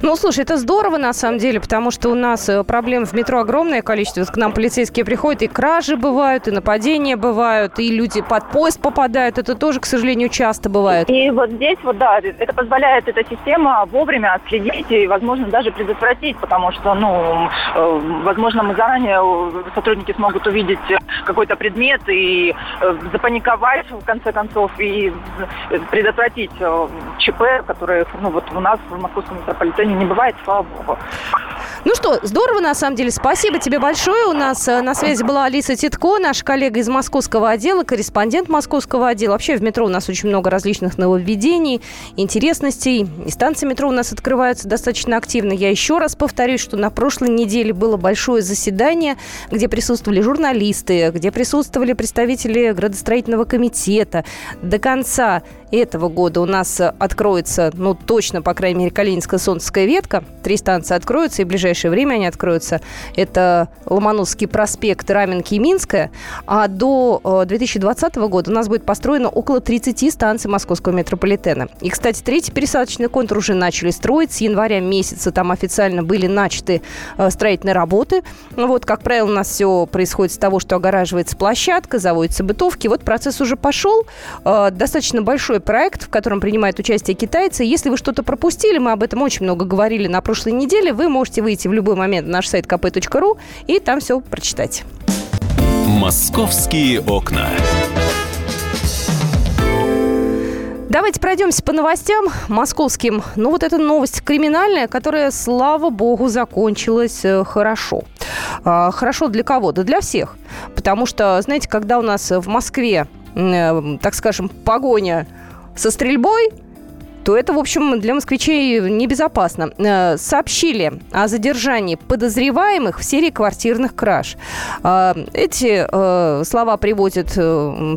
Ну, слушай, это здорово на самом деле, потому что у нас э, проблем в метро огромное количество. К нам полицейские приходят, и кражи бывают, и нападения бывают, и люди под поезд попадают. Это тоже, к сожалению, часто бывает. И вот здесь вот, да, это позволяет эта система вовремя отследить и, возможно, даже предотвратить, потому что, ну, э, возможно, мы заранее, э, сотрудники смогут увидеть какой-то предмет и запаниковать, в конце концов, и предотвратить ЧП, которые, ну, вот у нас в московском метрополитене не бывает, слава богу. Ну что, здорово, на самом деле. Спасибо тебе большое. У нас э, на связи была Алиса Титко, наша коллега из московского отдела, корреспондент московского отдела. Вообще в метро у нас очень много различных нововведений, интересностей. И станции метро у нас открываются достаточно активно. Я еще раз повторюсь, что на прошлой неделе было большое заседание, где присутствовали журналисты, где присутствовали представители градостроительного комитета. До конца этого года у нас откроется, ну, точно, по крайней мере, Калининская солнцевская ветка. Три станции откроются, и в ближайшее время они откроются. Это Ломоносовский проспект, Раменки и Минская. А до 2020 э, года у нас будет построено около 30 станций московского метрополитена. И, кстати, третий пересадочный контур уже начали строить. С января месяца там официально были начаты э, строительные работы. Вот, как правило, у нас все происходит с того, что огораживается площадка, заводятся бытовки. Вот процесс уже пошел. Э, достаточно большой проект, в котором принимают участие китайцы. Если вы что-то пропустили, мы об этом очень много говорили на прошлой неделе, вы можете выйти в любой момент на наш сайт kp.ru и там все прочитать. «Московские окна». Давайте пройдемся по новостям московским. Ну, вот эта новость криминальная, которая, слава богу, закончилась э, хорошо. А, хорошо для кого? Да для всех. Потому что, знаете, когда у нас в Москве, э, так скажем, погоня со стрельбой, то это, в общем, для москвичей небезопасно. Э, сообщили о задержании подозреваемых в серии квартирных краж. Э, эти э, слова приводит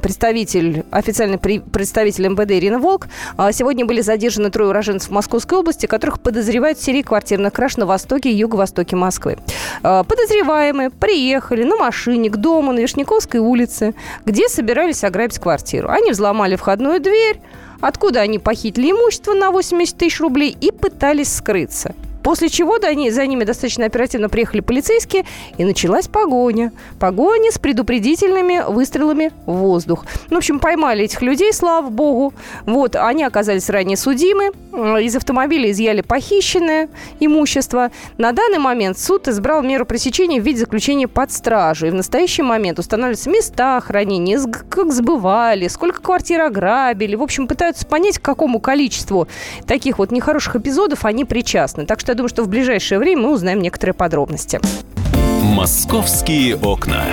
представитель, официальный представитель МВД Ирина Волк. Сегодня были задержаны трое уроженцев Московской области, которых подозревают в серии квартирных краж на востоке и юго-востоке Москвы. Подозреваемые приехали на машине к дому на Вишняковской улице, где собирались ограбить квартиру. Они взломали входную дверь, откуда они похитили имущество на 80 тысяч рублей и пытались скрыться. После чего за ними достаточно оперативно приехали полицейские, и началась погоня. Погоня с предупредительными выстрелами в воздух. В общем, поймали этих людей, слава богу. Вот, они оказались ранее судимы. Из автомобиля изъяли похищенное имущество. На данный момент суд избрал меру пресечения в виде заключения под стражу. И в настоящий момент устанавливаются места хранения, как сбывали, сколько квартир ограбили. В общем, пытаются понять, к какому количеству таких вот нехороших эпизодов они причастны. Так что думаю, что в ближайшее время мы узнаем некоторые подробности. «Московские окна».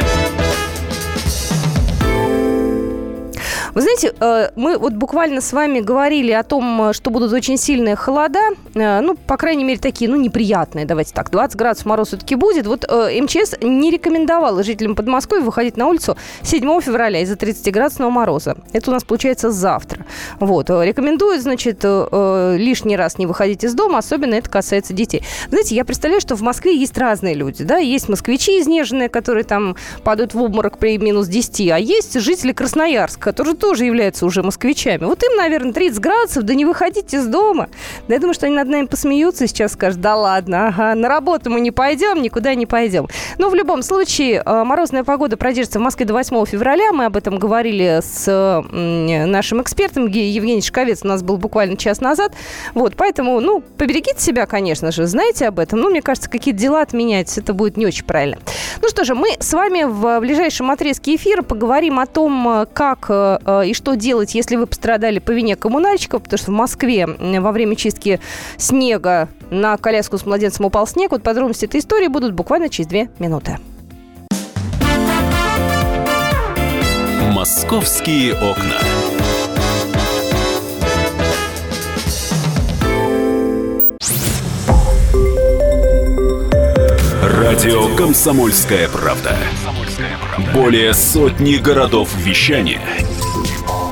Вы знаете, э, мы вот буквально с вами говорили о том, что будут очень сильные холода, э, ну, по крайней мере, такие, ну, неприятные, давайте так, 20 градусов мороз все-таки будет. Вот э, МЧС не рекомендовала жителям Подмосковья выходить на улицу 7 февраля из-за 30-градусного мороза. Это у нас получается завтра. Вот, рекомендуют, значит, лишний раз не выходить из дома, особенно это касается детей. Знаете, я представляю, что в Москве есть разные люди, да, есть москвичи изнеженные, которые там падают в обморок при минус 10, а есть жители Красноярска, которые тоже являются уже москвичами. Вот им, наверное, 30 градусов, да не выходите из дома. Да я думаю, что они над нами посмеются сейчас скажут, да ладно, ага, на работу мы не пойдем, никуда не пойдем. Но в любом случае, э, морозная погода продержится в Москве до 8 февраля. Мы об этом говорили с нашим экспертом Евгений Шковец. У нас был буквально час назад. Вот, поэтому, ну, поберегите себя, конечно же, знаете об этом. Но мне кажется, какие-то дела отменять, это будет не очень правильно. Ну что же, мы с вами в ближайшем отрезке эфира поговорим о том, э, как Э, и что делать, если вы пострадали по вине коммунальщиков, потому что в Москве во время чистки снега на коляску с младенцем упал снег. Вот подробности этой истории будут буквально через две минуты. Московские окна. Радио «Комсомольская правда». Более сотни городов вещания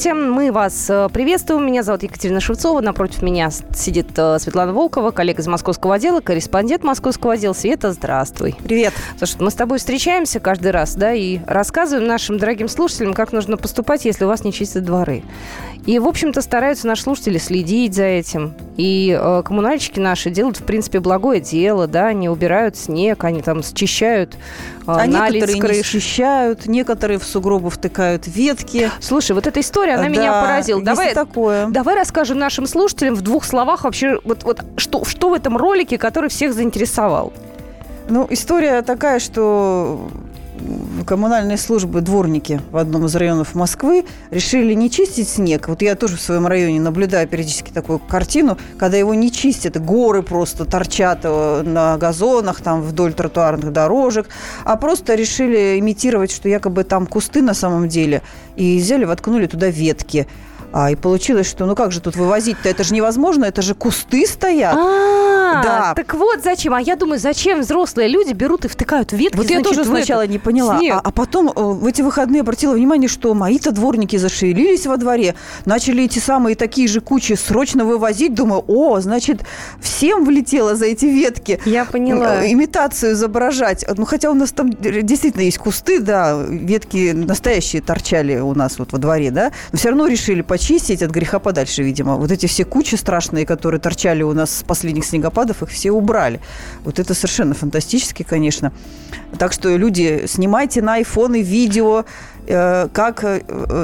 Здравствуйте, мы вас э, приветствуем. Меня зовут Екатерина Шевцова. Напротив меня сидит э, Светлана Волкова, коллега из московского отдела, корреспондент московского отдела. Света, здравствуй. Привет. Слушай, мы с тобой встречаемся каждый раз, да, и рассказываем нашим дорогим слушателям, как нужно поступать, если у вас не чистят дворы. И, в общем-то, стараются наши слушатели следить за этим. И э, коммунальщики наши делают, в принципе, благое дело, да, они убирают снег, они там счищают э, А наледь некоторые с не крыш. счищают, некоторые в сугробы втыкают ветки. Слушай, вот эта история, она меня Да, поразила. есть Давай, такое. давай расскажем нашим слушателям в двух словах вообще, вот, вот что, что в этом ролике, который всех заинтересовал. Ну, история такая, что коммунальные службы, дворники в одном из районов Москвы решили не чистить снег. Вот я тоже в своем районе наблюдаю периодически такую картину, когда его не чистят, горы просто торчат э, на газонах, там вдоль тротуарных дорожек, а просто решили имитировать, что якобы там кусты на самом деле, и взяли, воткнули туда ветки. А, и получилось, что ну как же тут вывозить-то? Это же невозможно, это же кусты стоят. А, Да. так вот зачем. А я думаю, зачем взрослые люди берут и втыкают ветки, Вот я тоже сначала не поняла. А, а потом э, в эти выходные обратила внимание, что мои-то дворники зашевелились во дворе, начали эти самые такие же кучи срочно вывозить. Думаю, о, значит, всем влетело за эти ветки. Я поняла. Э, Имитацию изображать. Ну, хотя у нас там действительно есть кусты, да, ветки настоящие торчали у нас вот во дворе, да, но все равно решили почистить от греха подальше, видимо. Вот эти все кучи страшные, которые торчали у нас с последних снегопадов, их все убрали. Вот это совершенно фантастически, конечно. Так что, люди, снимайте на айфоны видео, как э,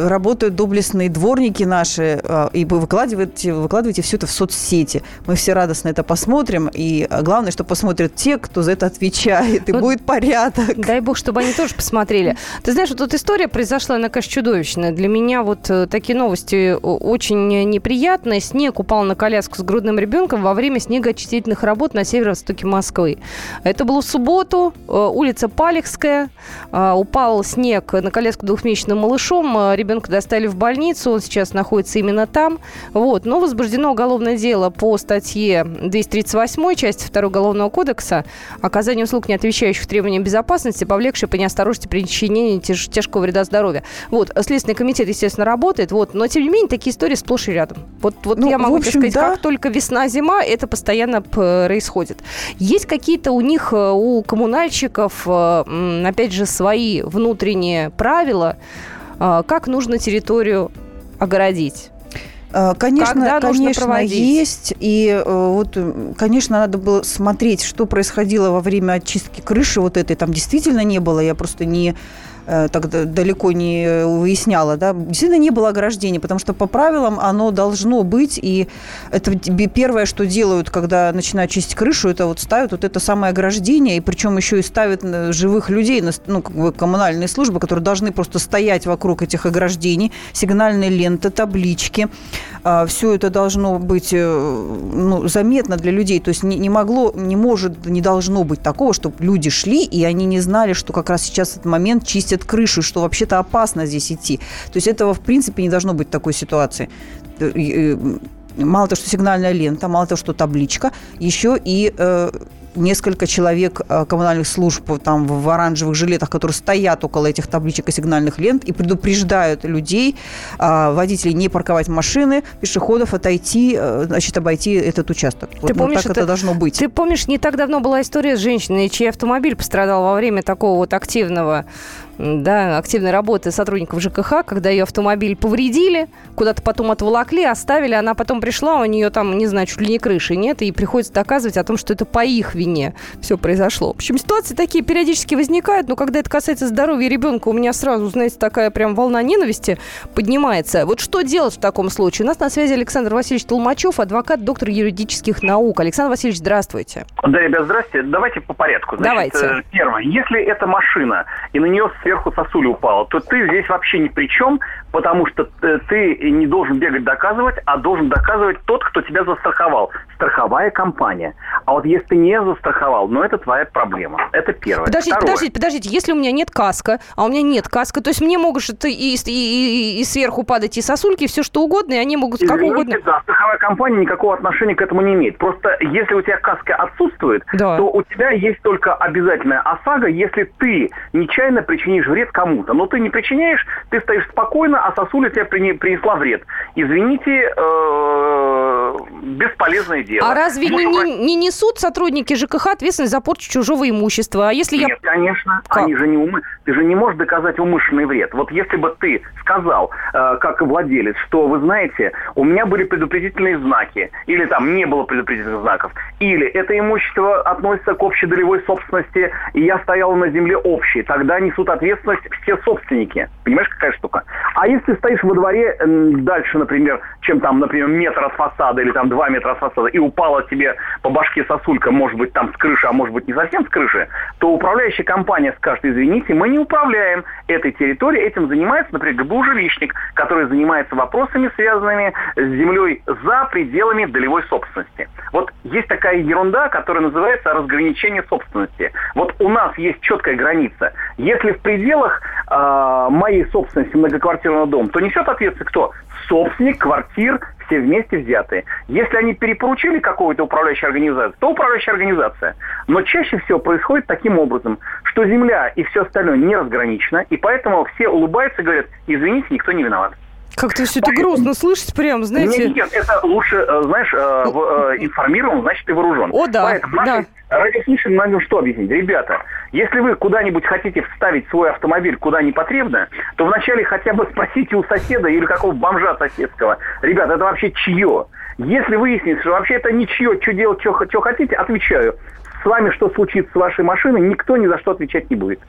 работают доблестные дворники наши, э, и вы выкладываете, выкладывайте все это в соцсети. Мы все радостно это посмотрим, и э, главное, что посмотрят те, кто за это отвечает, и Ну, будет порядок. Дай бог, чтобы они тоже посмотрели. Ты знаешь, вот эта история произошла, она, конечно, чудовищная. Для меня вот э, такие новости очень неприятные. Снег упал на коляску с грудным ребенком во время снегоочистительных работ на северо-востоке Москвы. Это было в субботу, э, улица Палехская. Э, Упал снег на коляску двухмесячным малышом. Э, Ребенка доставили в больницу, он сейчас находится именно там. Вот. Но возбуждено уголовное дело по статье 238 части 2 Уголовного кодекса оказание услуг, не отвечающих требованиям безопасности, повлекшее по неосторожности причинение тяж- тяжкого вреда здоровью. Вот, Следственный комитет, естественно, работает, вот, но, тем не менее, такие истории сплошь и рядом. Вот, вот Ну, я могу общем, сказать, да. как только весна-зима, это постоянно происходит. Есть какие-то у них, э, у коммунальщиков, э, опять же, свои внутренние правила, э, как нужно территорию огородить? Э, Конечно, Когда нужно конечно, проводить? есть. И э, вот, конечно, надо было смотреть, что происходило во время очистки крыши вот этой. Там действительно не было. Я просто не так д- далеко не выясняла, да, действительно не было ограждения, потому что по правилам оно должно быть, и это первое, что делают, когда начинают чистить крышу, это вот ставят вот это самое ограждение, и причем еще и ставят э, живых людей, ну, как бы коммунальные службы, которые должны просто стоять вокруг этих ограждений, сигнальные ленты, таблички, все это должно быть э, ну, заметно для людей, то есть не, не могло, не может, не должно быть такого, чтобы люди шли, и они не знали, что как раз сейчас этот момент чистят крышу, и что вообще-то опасно здесь идти. То есть этого, в принципе, не должно быть такой ситуации. Э, э, Мало того, что сигнальная лента, мало того, что табличка, еще и э, несколько человек э, коммунальных служб там в оранжевых жилетах, которые стоят около этих табличек и сигнальных лент и предупреждают людей, э, водителей не парковать машины, пешеходов отойти, э, значит, обойти этот участок. Вот, ну, так это, должно быть. Ты помнишь, не так давно была история с женщиной, чей автомобиль пострадал во время такого вот активного, да, активной работы сотрудников ЖКХ, когда ее автомобиль повредили, куда-то потом отволокли, оставили, она потом пришла, у нее там, не знаю, чуть ли не крыши нет, и приходится доказывать о том, что это по их вине все произошло. В общем, ситуации такие периодически возникают, но когда это касается здоровья ребенка, у меня сразу, знаете, такая прям волна ненависти поднимается. Вот что делать в таком случае? У нас на связи Александр Васильевич Толмачев, адвокат, доктор юридических наук. Александр Васильевич, здравствуйте. Да, ребят, здрасте. Давайте по порядку. Значит, Давайте. Э, первое. Если это машина, и на нее сверху сосуля упала, то ты здесь вообще ни при чем, потому что э, ты не должен бегать доказывать, а должен доказывать тот, кто тебя застраховал. Страховая компания. А вот если ты не застраховал, ну это твоя проблема. Это первое. Подождите, Второе. подождите, подождите. Если у меня нет каска, а у меня нет каска, то есть мне могут и, и, и, и сверху падать и сосульки, и все что угодно, и они могут Извините, как угодно. Да, страховая компания никакого отношения к этому не имеет. Просто если у тебя каска отсутствует, да. то у тебя есть только обязательная ОСАГО, если ты нечаянно причинишь вред кому-то. Но ты не причиняешь, ты стоишь спокойно, а сосуля тебе принесла вред. Извините, э, бесполезное дело. А разве не, не, не несут сотрудники ЖКХ ответственность за порчу чужого имущества? А если Нет, я... конечно. Как? Они же не умы. Ты же не можешь доказать умышленный вред. Вот если бы ты сказал, э, как владелец, что вы знаете, у меня были предупредительные знаки, или там не было предупредительных знаков, или это имущество относится к общей долевой собственности, и я стоял на земле общей, тогда несут ответственность все собственники. Понимаешь, какая штука? А если стоишь во дворе дальше, например, чем там, например, метр от фасада или там два метра от фасада, и упала тебе по башке сосулька, может быть, там с крыши, а может быть, не совсем с крыши, то управляющая компания скажет, извините, мы не управляем этой территорией, этим занимается, например, ГБУ «Жилищник», который занимается вопросами, связанными с землей за пределами долевой собственности. Вот есть такая ерунда, которая называется разграничение собственности. Вот у нас есть четкая граница. Если в пределах э, моей собственности многоквартирного дома, то несет ответственность кто? Собственник квартир все вместе взятые. Если они перепоручили какую-то управляющую организацию, то управляющая организация. Но чаще всего происходит таким образом, что земля и все остальное не разграничено, и поэтому все улыбаются и говорят, извините, никто не виноват. Как-то все это грустно слышать прям, знаете. Нет, нет, это лучше, э, знаешь, э, э, информирован, значит, ты вооружен. О, да, Поэтому да. Радиослушателям надо что объяснить? Ребята, если вы куда-нибудь хотите вставить свой автомобиль куда не потребно, то вначале хотя бы спросите у соседа или какого бомжа соседского. Ребята, это вообще чье? Если выяснится, что вообще это ничье, что делать, что хотите, отвечаю. С вами что случится с вашей машиной, никто ни за что отвечать не будет.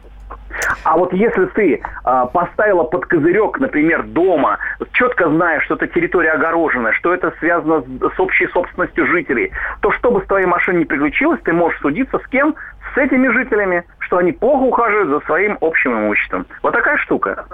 А вот если ты а, поставила под козырек, например, дома, четко зная, что эта территория огорожена, что это связано с, с общей собственностью жителей, то что бы с твоей машиной не приключилось, ты можешь судиться с кем? С этими жителями что они плохо ухаживают за своим общим имуществом. Вот такая штука.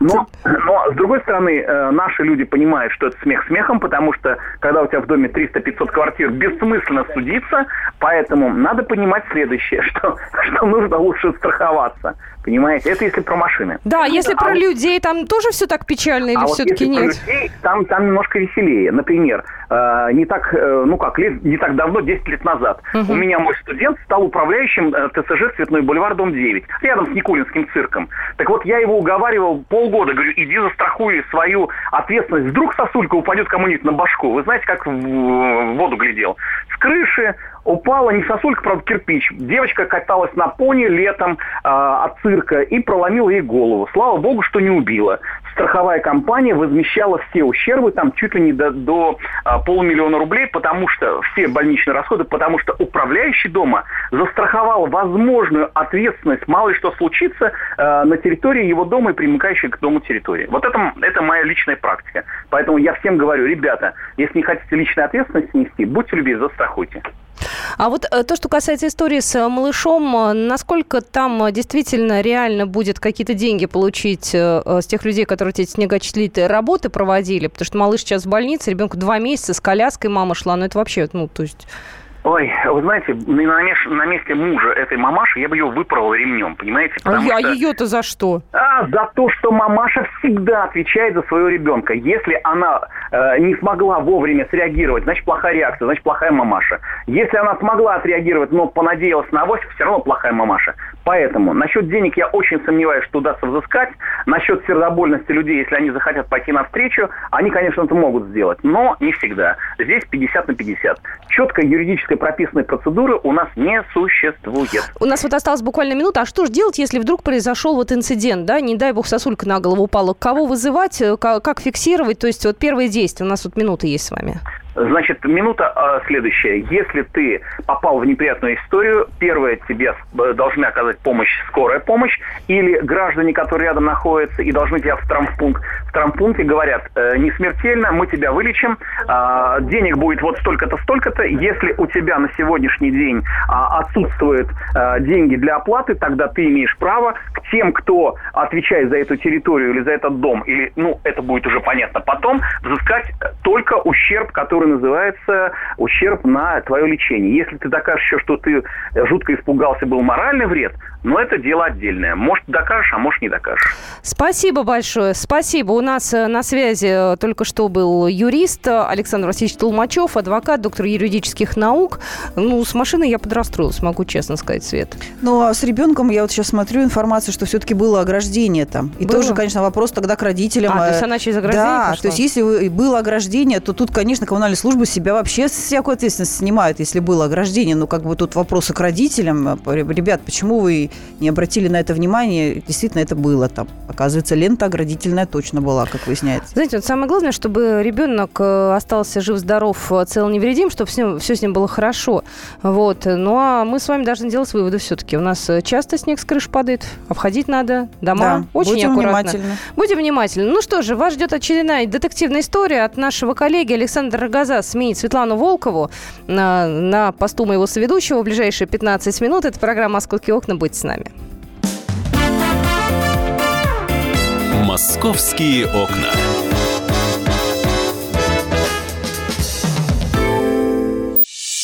Но, но с другой стороны, э, наши люди понимают, что это смех смехом, потому что когда у тебя в доме 300-500 квартир, бессмысленно судиться, поэтому надо понимать следующее, что, что нужно лучше страховаться. Понимаете? Это если про машины. Да, если а про вот, людей, там тоже все так печально или а все-таки вот нет? Людей, там, там немножко веселее. Например, э, не так, э, ну как, лет, не так давно, 10 лет назад, угу. у меня мой студент стал управляющим э, ТСЖ «Цветной бульвар, дом 9», рядом с Никулинским цирком. Так вот, я его уговаривал полгода, говорю, иди застрахуй свою ответственность. Вдруг сосулька упадет кому-нибудь на башку. Вы знаете, как в, в воду глядел. С крыши упала не сосулька, правда, кирпич. Девочка каталась на пони летом э, от цирка и проломила ей голову. Слава богу, что не убила. Страховая компания возмещала все ущербы, там чуть ли не до, до а, полумиллиона рублей, потому что все больничные расходы, потому что управляющий дома застраховал возможную ответственность, мало ли что случится, э, на территории его дома и примыкающей к дому территории. Вот это, это моя личная практика. Поэтому я всем говорю, ребята, если не хотите личной ответственности нести, будьте любезны, застрахуйте. А вот э, то, что касается истории с э, малышом, э, насколько там действительно реально будет какие-то деньги получить с тех людей, которые эти снегочислительные работы проводили? Потому что малыш сейчас в больнице, ребенку два месяца, с коляской мама шла, ну это вообще, ну, то есть... Ой, вы знаете, на, на месте мужа этой мамаши я бы ее выпорол ремнем, понимаете? а что... ее-то за что? А, за то, что мамаша всегда отвечает за своего ребенка. Если она э, не смогла вовремя среагировать, значит плохая реакция, значит плохая мамаша. Если она смогла отреагировать, но понадеялась на авось, все равно плохая мамаша. Поэтому насчет денег я очень сомневаюсь, что удастся взыскать. Насчет сердобольности людей, если они захотят пойти навстречу, они, конечно, это могут сделать, но не всегда. Здесь 50 на 50. Четкая юридическая прописанная процедура у нас не существует. У нас вот осталась буквально минута. А что же делать, если вдруг произошел вот инцидент, да, не дай бог сосулька на голову упала? Кого вызывать, как фиксировать? То есть вот первые действия. У нас вот минуты есть с вами. Значит, минута э, следующая. Если ты попал в неприятную историю, первое, тебе э, должны оказать помощь скорая помощь, или граждане, которые рядом находятся и должны тебя в травмпункт. В травмпункте говорят, э, не смертельно, мы тебя вылечим, э, денег будет вот столько-то, столько-то. Если у тебя на сегодняшний день э, отсутствуют э, деньги для оплаты, тогда ты имеешь право к тем, кто отвечает за эту территорию или за этот дом, или, ну, это будет уже понятно потом, взыскать только ущерб, который называется ущерб на твое лечение. Если ты докажешь еще, что ты жутко испугался, был моральный вред, но это дело отдельное. Может, докажешь, а может, не докажешь. Спасибо большое. Спасибо. У нас э, на связи э, только что был юрист Александр Васильевич Толмачев, адвокат, доктор юридических наук. Ну, с машиной я подрастроилась, могу честно сказать, Свет. Ну, а с ребенком я вот сейчас смотрю информацию, что все-таки было ограждение там. И было? тоже, конечно, вопрос тогда к родителям. А, то есть она через ограждение Да, пошла? то есть если было ограждение, то тут, конечно, коммунальные службы себя вообще всякую ответственность снимают, если было ограждение. Ну, как бы тут вопросы к родителям. Ребят, почему вы не обратили на это внимание, действительно это было там. Оказывается, лента оградительная точно была, как выясняется. Знаете, вот самое главное, чтобы ребенок э, остался жив-здоров, э, цел, невредим, чтобы с ним, все с ним было хорошо. Вот. Ну, а мы с вами должны делать выводы все-таки. У нас э, часто снег с крыш падает, обходить надо дома да, очень будем аккуратно. внимательны. Будем внимательны. Ну что же, вас ждет очередная детективная история от нашего коллеги Александра Рогоза сменить Светлану Волкову на, на посту моего соведущего в ближайшие 15 минут. Это программа «Московские окна». Будьте с нами. «Московские окна».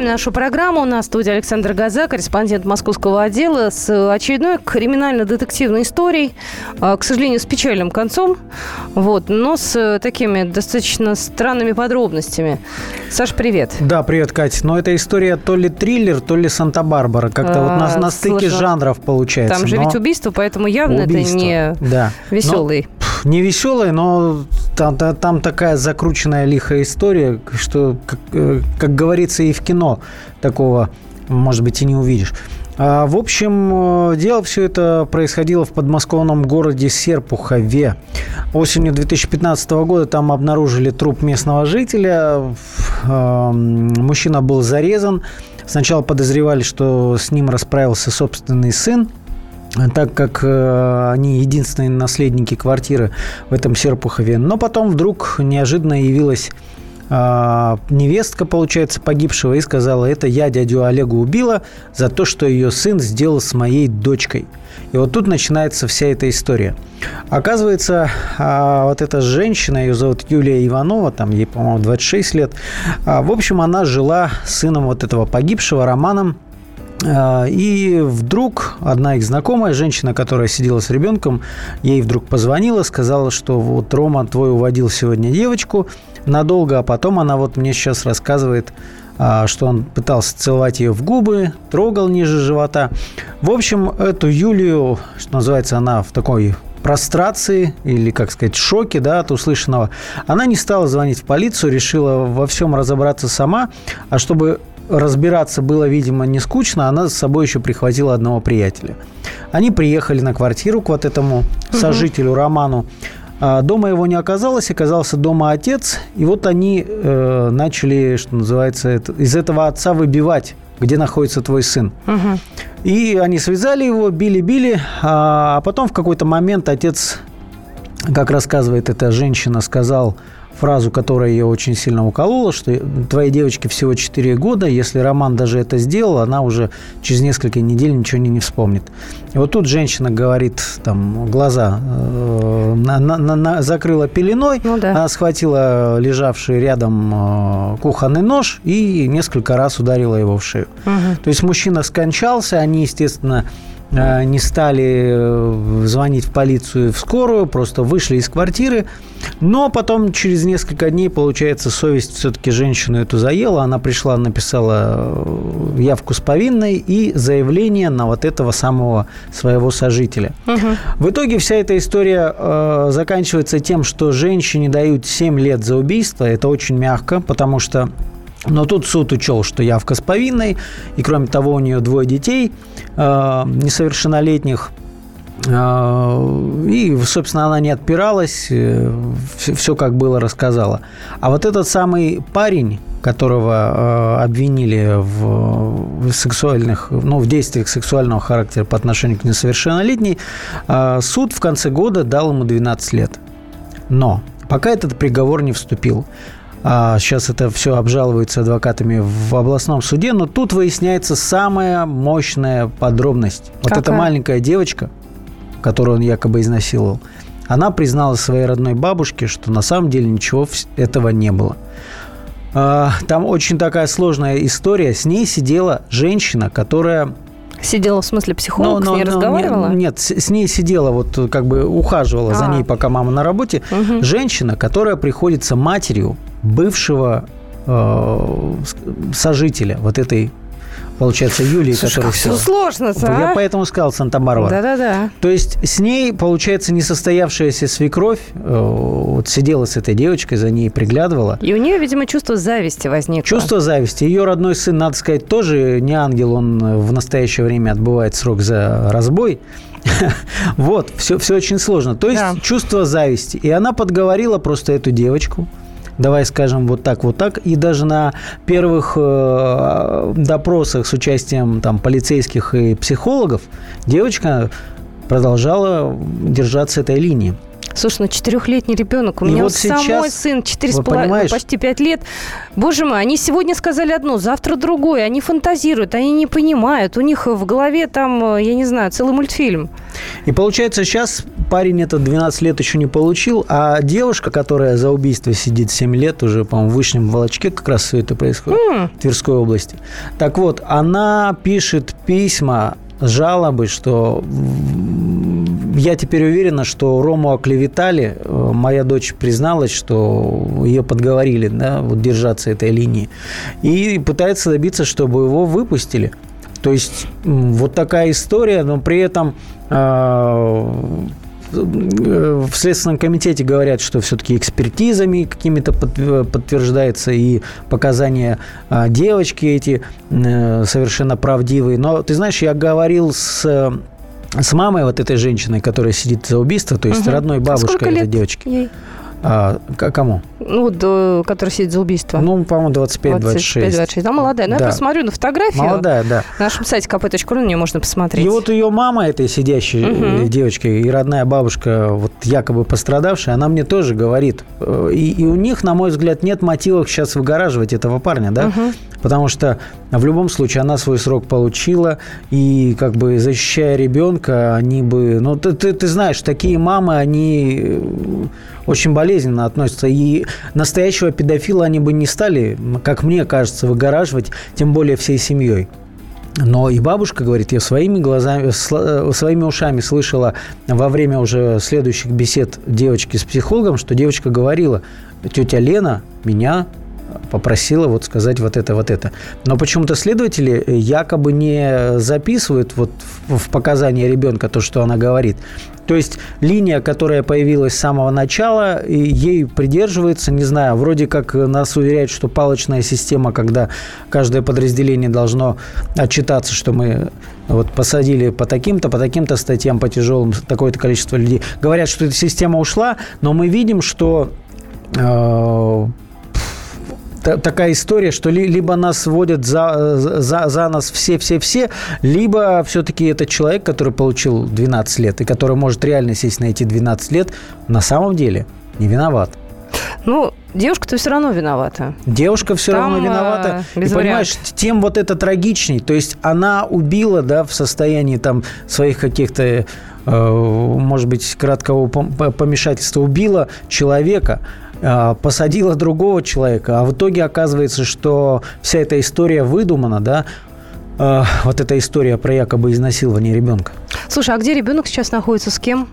Продолжаем нашу программу. У нас в студии Александр Газа, корреспондент московского отдела, с очередной криминально-детективной историей. А, К сожалению, с печальным концом, вот, но с такими достаточно странными подробностями. Саш, привет. Да, привет, Катя. Но эта история то ли триллер, то ли Санта-Барбара. Как-то вот на, А, на стыке слушай, жанров получается. Там же но ведь убийство, поэтому явно убийство, это не да. веселый. Но, не веселый, но там, та- там такая закрученная лихая история, что, как, э, как говорится, и в кино такого, может быть, и не увидишь. А, В общем, э, дело все это происходило в подмосковном городе Серпухове. Осенью 2015 года там обнаружили труп местного жителя. Эм, Мужчина был зарезан. Сначала подозревали, что с ним расправился собственный сын, так как э, они единственные наследники квартиры в этом Серпухове. Но потом вдруг неожиданно явилась а, невестка, получается, погибшего и сказала, это я дядю Олегу убила за то, что ее сын сделал с моей дочкой. И вот тут начинается вся эта история. Оказывается, а, вот эта женщина, ее зовут Юлия Иванова, там ей, по-моему, 26 лет. А, В общем, она жила с сыном вот этого погибшего, Романом, И вдруг одна их знакомая, женщина, которая сидела с ребенком, ей вдруг позвонила, сказала, что вот Рома твой уводил сегодня девочку надолго, а потом она вот мне сейчас рассказывает, а, что он пытался целовать ее в губы, трогал ниже живота. В общем, эту Юлию, что называется, она в такой прострации или, как сказать, шоке да, от услышанного, она не стала звонить в полицию, решила во всем разобраться сама, а чтобы разбираться было, видимо, не скучно, она с собой еще прихватила одного приятеля. Они приехали на квартиру к вот этому сожителю Роману. А Дома его не оказалось, оказался дома отец, и вот они э, начали, что называется, это- из этого отца выбивать, где находится твой сын. И они связали его, били-били, а потом в какой-то момент отец, как рассказывает эта женщина, сказал фразу, которая ее очень сильно уколола, что твоей девочке всего 4 года, если Роман даже это сделал, она уже через несколько недель ничего не, не вспомнит. И вот тут женщина говорит, там, глаза э, на- на- на- закрыла пеленой, она схватила лежавший рядом э, кухонный нож и несколько раз ударила его в шею. То есть мужчина скончался, они, естественно, не стали э, звонить в полицию в скорую, просто вышли из квартиры. Но потом, через несколько дней, получается, совесть все-таки женщину эту заела. Она пришла, написала э, явку с повинной и заявление на вот этого самого своего сожителя. В итоге вся эта история э, заканчивается тем, что женщине дают 7 лет за убийство. Это очень мягко, потому что но тут суд учел, что явка с повинной, и кроме того, у нее двое детей э, несовершеннолетних. Э, и, собственно, она не отпиралась, э, все, все как было рассказала. А вот этот самый парень, которого э, обвинили в, сексуальных, ну, в действиях сексуального характера по отношению к несовершеннолетней, суд в конце года дал ему 12 лет. Но пока этот приговор не вступил. А сейчас это все обжалуется адвокатами в областном суде, но тут выясняется самая мощная подробность. Вот Какая? эта маленькая девочка, которую он якобы изнасиловал, она призналась своей родной бабушке, что на самом деле ничего этого не было. А, Там очень такая сложная история. С ней сидела женщина, которая Сидела, в смысле, психолог, но- с ней но- разговаривала? не- Нет, с, ней сидела, вот как бы ухаживала за А. ней, пока мама на работе. Мгм. Женщина, которая приходится матерью бывшего э, сожителя вот этой, получается, Юлии, Слушай, которая все сложно-то, Я а? поэтому сказал Санта-Барбара. Да-да-да. То есть с ней, получается, несостоявшаяся свекровь э, вот сидела с этой девочкой, за ней приглядывала. И у нее, видимо, чувство зависти возникло. Чувство зависти. Ее родной сын, надо сказать, тоже не ангел, он в настоящее время отбывает срок за разбой. Вот, все, все очень сложно. То есть Да. чувство зависти. И она подговорила просто эту девочку, давай скажем вот так, вот так. И даже на первых э, допросах с участием там, полицейских и психологов девочка продолжала держаться этой линии. Слушай, ну четырехлетний ребенок. У И меня вот самой сейчас, сын четыре с половиной, ну, почти пять лет. Боже мой, они сегодня сказали одно, завтра другое. Они фантазируют, они не понимают. У них в голове там, э, я не знаю, целый мультфильм. И получается, сейчас парень этот 12 лет еще не получил, а девушка, которая за убийство сидит 7 лет, уже, по-моему, в Вышнем Волочке как раз все это происходит, М. в Тверской области. Так вот, она пишет письма, жалобы, что я теперь уверена, что Рому оклеветали. Э, Моя дочь призналась, что ее подговорили да, вот держаться этой линии. И пытается добиться, чтобы его выпустили. То есть вот такая история, но при этом э, в Следственном комитете говорят, что все-таки экспертизами какими-то подтвер- подтверждается и показания а, девочки эти э, совершенно правдивые. Но ты знаешь, я говорил с с мамой вот этой женщины, которая сидит за убийство, то есть Мгм. родной А бабушкой этой девочки. ей? А, к- кому? Ну, вот, э, который сидит за убийство. Ну, по-моему, 25-26. 25-26. Она молодая. Ну, я Да. просто смотрю на фотографию. Молодая, да. На нашем сайте kp.ru на нее можно посмотреть. И вот ее мама, этой сидящей э, девочки, и родная бабушка, вот якобы пострадавшая, она мне тоже говорит. э, И, и у них, на мой взгляд, нет мотивов сейчас выгораживать этого парня, да? Мгм. Потому что в любом случае она свой срок получила, и как бы защищая ребенка, они бы... Ну, ты, ты, ты знаешь, такие мамы, они очень болезненно относятся. И настоящего педофила они бы не стали, как мне кажется, выгораживать, тем более всей семьей. Но и бабушка говорит, я своими глазами, э, своими ушами слышала во время уже следующих бесед девочки с психологом, что девочка говорила, тетя Лена меня попросила вот сказать вот это, вот это. Но почему-то следователи якобы не записывают вот в показания ребенка то, что она говорит. То есть линия, которая появилась с самого начала, и ей придерживается, не знаю, вроде как нас уверяют, что палочная система, когда каждое подразделение должно отчитаться, что мы вот посадили по таким-то, по таким-то статьям, по тяжелым, такое-то количество людей. Говорят, что эта система ушла, но мы видим, что э, та- такая история, что ли- либо нас вводят за, за, за нас все-все-все, либо все-таки этот человек, который получил 12 лет и который может реально сесть на эти 12 лет, на самом деле не виноват. Ну, девушка-то все равно виновата. Девушка все Там, равно виновата. э, и понимаешь, тем вот это трагичней. То есть она убила, да, в состоянии там своих каких-то, э, может быть, краткого пом- по- помешательства, убила человека, э, посадила другого человека, а в итоге оказывается, что вся эта история выдумана, да, Э, вот эта история про якобы изнасилование ребенка. Слушай, а где ребенок сейчас находится? С кем?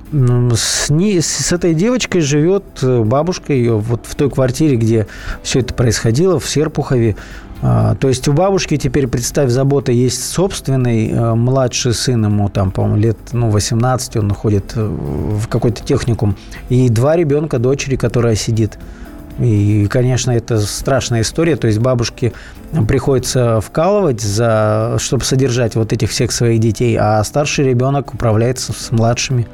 С, ней, с этой девочкой живет э, бабушка ее вот в той квартире, где все это происходило, в Серпухове. А, то есть у бабушки теперь, представь, забота есть собственный, э, младший сын ему там, по-моему, лет ну, 18, он ходит э, в какой-то техникум, и два ребенка, дочери, которая сидит. И, конечно, это страшная история. То есть бабушке приходится вкалывать, за, чтобы содержать вот этих всех своих детей, а старший ребенок управляется с младшими.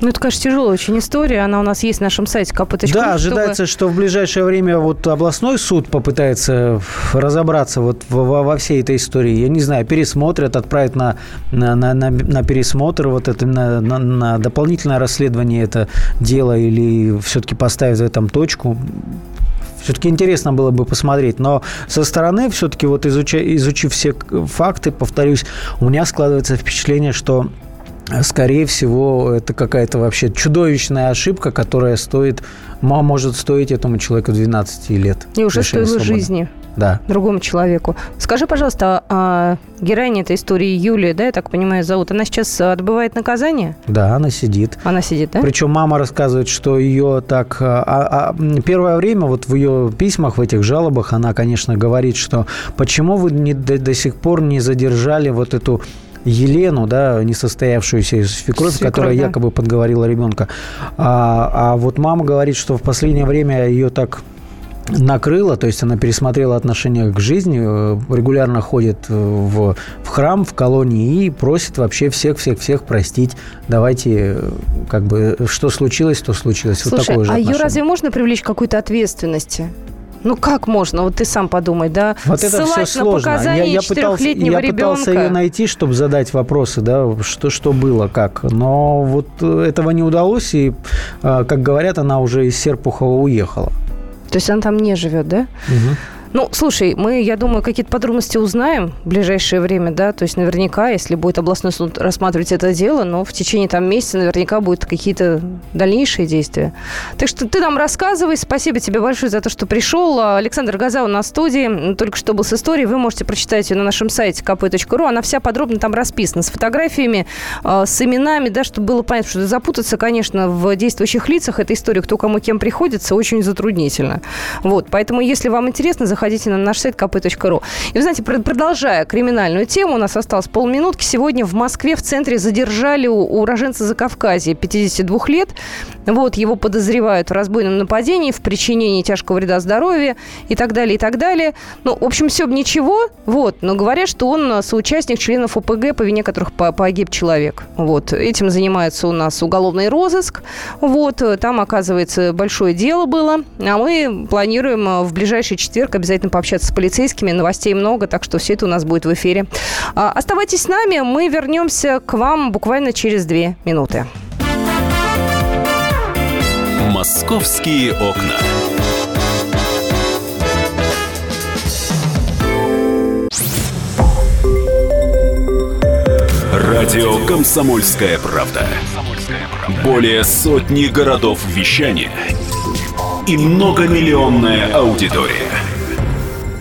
Ну, это, конечно, тяжелая очень история. Она у нас есть на нашем сайте kp.ru. Да, ожидается, чтобы... что в ближайшее время вот областной суд попытается разобраться вот во, во всей этой истории. Я не знаю, пересмотрят, отправят на, на, на, на, на пересмотр вот это, на, на, на дополнительное расследование это дело или все-таки поставят в этом точку. Все-таки интересно было бы посмотреть. Но со стороны, все-таки вот изучив, изучив все факты, повторюсь, у меня складывается впечатление, что скорее всего, это какая-то вообще чудовищная ошибка, которая стоит, может стоить этому человеку 12 лет. И уже стоила жизни да. другому человеку. Скажи, пожалуйста, а героиня этой истории Юлия, да, я так понимаю, зовут, она сейчас отбывает наказание? Да, она сидит. Она сидит, да? Причем мама рассказывает, что ее так... А, а, первое время вот в ее письмах, в этих жалобах, она, конечно, говорит, что почему вы не, до, до сих пор не задержали вот эту Елену, да, несостоявшуюся свекровь, свекровь которая да. якобы подговорила ребенка. А, а вот мама говорит, что в последнее время ее так накрыла, то есть она пересмотрела отношение к жизни, э, регулярно ходит в, в храм, в колонии и просит вообще всех-всех-всех простить. Давайте, э, как бы, что случилось, то случилось. Слушай, вот такое же а отношение. ее разве можно привлечь к какой-то ответственности? Ну как можно? Вот ты сам подумай, да? Вот это все сложно. Я, я, пытался, я пытался ее найти, чтобы задать вопросы, да, что, что было, как. Но вот этого не удалось, и, а, как говорят, она уже из Серпухова уехала. То есть она там не живет, да? Угу. Ну, слушай, мы, я думаю, какие-то подробности узнаем в ближайшее время, да, то есть наверняка, если будет областной суд рассматривать это дело, но в течение там месяца наверняка будут какие-то дальнейшие действия. Так что ты нам рассказывай. Спасибо тебе большое за то, что пришел. Александр Газа у нас в студии. Только что был с историей. Вы можете прочитать ее на нашем сайте kp.ru. Она вся подробно там расписана. С фотографиями, а, с именами, да, чтобы было понятно, что запутаться, конечно, в действующих лицах этой истории, кто кому кем приходится, очень затруднительно. Вот, поэтому, если вам интересно, заходите заходите на наш сайт kp.ru. И вы знаете, продолжая криминальную тему, у нас осталось полминутки. Сегодня в Москве в центре задержали уроженца Закавказья, 52 лет. Вот, его подозревают в разбойном нападении, в причинении тяжкого вреда здоровью и так далее, и так далее. Ну, в общем, все ничего, вот, но говорят, что он соучастник членов ОПГ, по вине которых погиб человек. Вот, этим занимается у нас уголовный розыск. Вот, там, оказывается, большое дело было, а мы планируем в ближайший четверг обязательно обязательно пообщаться с полицейскими. Новостей много, так что все это у нас будет в эфире. А, оставайтесь с нами, мы вернемся к вам буквально через две минуты. Московские окна. Радио «Комсомольская правда». Более сотни городов вещания и многомиллионная аудитория.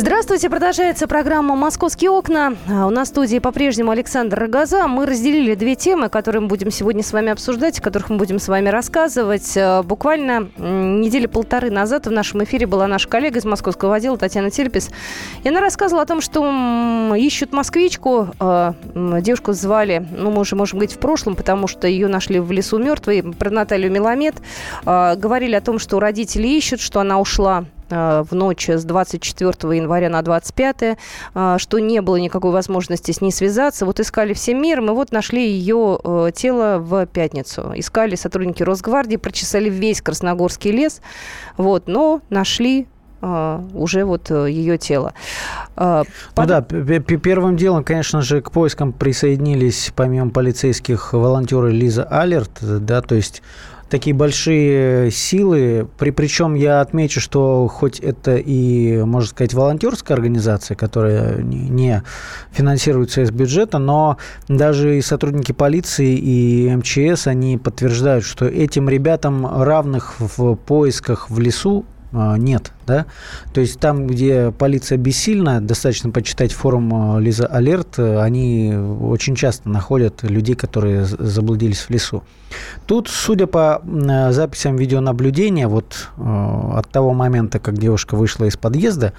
Здравствуйте, продолжается программа «Московские окна». А, у нас в студии по-прежнему Александр Рогоза. Мы разделили две темы, которые мы будем сегодня с вами обсуждать, о которых мы будем с вами рассказывать. А, буквально недели полторы назад в нашем эфире была наша коллега из московского отдела Татьяна Тельпис. И она рассказывала о том, что ищут москвичку. А, девушку звали, ну, мы уже можем говорить в прошлом, потому что ее нашли в лесу мертвой, про Наталью Меламед. Говорили о том, что родители ищут, что она ушла в ночь с 24 января на 25, э, что не было никакой возможности с ней связаться. Вот искали всем миром, и вот нашли ее э, тело в пятницу. Искали сотрудники Росгвардии, прочесали весь Красногорский лес, вот, но нашли уже вот э, ее тело. А, ну да, первым делом, конечно же, к поискам присоединились помимо полицейских волонтеры Лиза Алерт, да, то есть такие большие силы. При, причем я отмечу, что хоть это и, можно сказать, волонтерская организация, которая не финансируется из бюджета, но даже и сотрудники полиции и МЧС, они подтверждают, что этим ребятам равных в поисках в лесу нет, да? То есть там, где полиция бессильна, достаточно почитать форум а, Лиза Алерт, они очень часто находят людей, которые заблудились в лесу. Тут, судя по записям видеонаблюдения, вот а, от того момента, как девушка вышла из подъезда,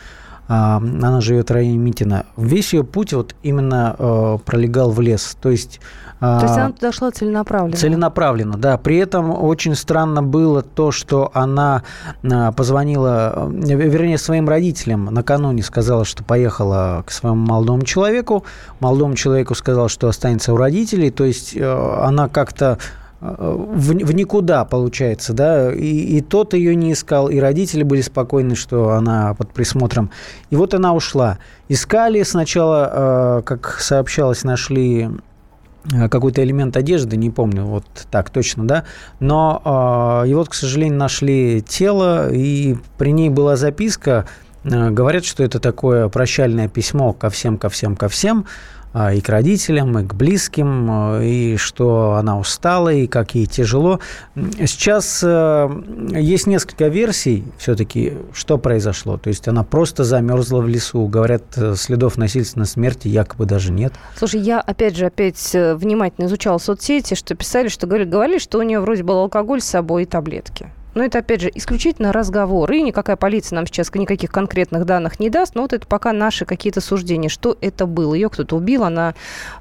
она живет в районе Митина. Весь ее путь вот именно пролегал в лес. То есть то есть она туда шла целенаправленно? Целенаправленно, да. При этом очень странно было то, что она а, позвонила, э, вернее, своим родителям накануне сказала, что поехала к своему молодому человеку. Молодому человеку сказала, что останется у родителей. То есть э, она как-то э, в, в никуда, получается, да, и, и тот ее не искал, и родители были спокойны, что она под присмотром. И вот она ушла. Искали сначала, как сообщалось, нашли Э, какой-то элемент одежды, не помню, вот так точно, да, но э, и вот, к сожалению, нашли тело, и при ней была записка, э, говорят, что это такое прощальное письмо ко всем, ко всем, ко всем, и к родителям, и к близким, а, и что она устала, и как ей тяжело. Сейчас э, есть несколько версий все-таки, что произошло. То есть она просто замерзла в лесу. Говорят, э, следов насильственной смерти якобы даже нет. Слушай, я опять же опять э, внимательно изучала соцсети, что писали, что говорили, говорили, что у нее вроде был алкоголь с собой и таблетки. Но это, опять же, исключительно разговор. И никакая полиция нам сейчас никаких конкретных данных не даст. Но вот это пока наши какие-то суждения. Что это было? Ее кто-то убил, она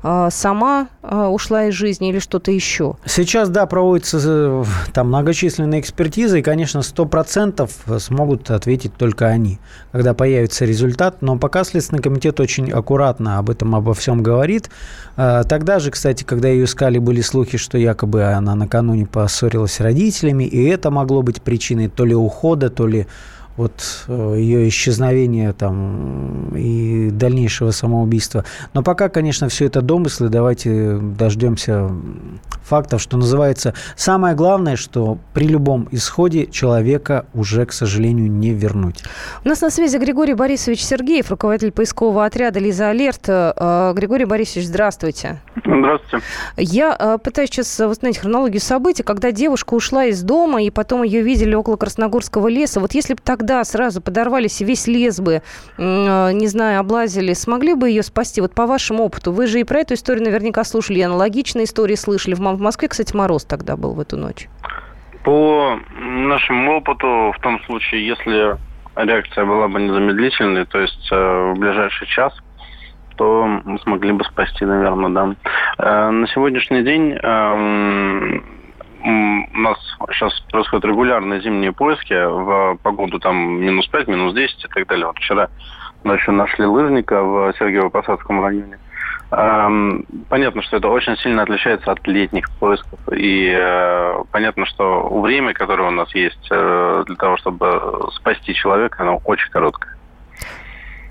э, сама э, ушла из жизни или что-то еще? Сейчас, да, проводятся э, там многочисленные экспертизы. И, конечно, 100% смогут ответить только они, когда появится результат. Но пока Следственный комитет очень аккуратно об этом, обо всем говорит. Э, тогда же, кстати, когда ее искали, были слухи, что якобы она накануне поссорилась с родителями. И это могло быть причиной то ли ухода, то ли вот э, ее исчезновения там и дальнейшего самоубийства. Но пока, конечно, все это домыслы. Давайте дождемся фактов, что называется. Самое главное, что при любом исходе человека уже, к сожалению, не вернуть. У нас на связи Григорий Борисович Сергеев, руководитель поискового отряда «Лиза Алерт». Э, Григорий Борисович, здравствуйте. Здравствуйте. Я э, пытаюсь сейчас восстановить хронологию событий, когда девушка ушла из дома, и потом ее видели около Красногорского леса. Вот если бы тогда тогда сразу подорвались и весь лес бы, не знаю, облазили, смогли бы ее спасти? Вот по вашему опыту, вы же и про эту историю наверняка слушали, и аналогичные истории слышали. В Москве, кстати, мороз тогда был в эту ночь. По нашему опыту, в том случае, если реакция была бы незамедлительной, то есть э, в ближайший час, то мы смогли бы спасти, наверное, да. Э, на сегодняшний день э, у нас сейчас происходят регулярные зимние поиски. В погоду там минус 5, минус 10 и так далее. Вот вчера ночью нашли лыжника в Сергиево-Посадском районе. Понятно, что это очень сильно отличается от летних поисков. И э, понятно, что время, которое у нас есть э, для того, чтобы спасти человека, оно очень короткое.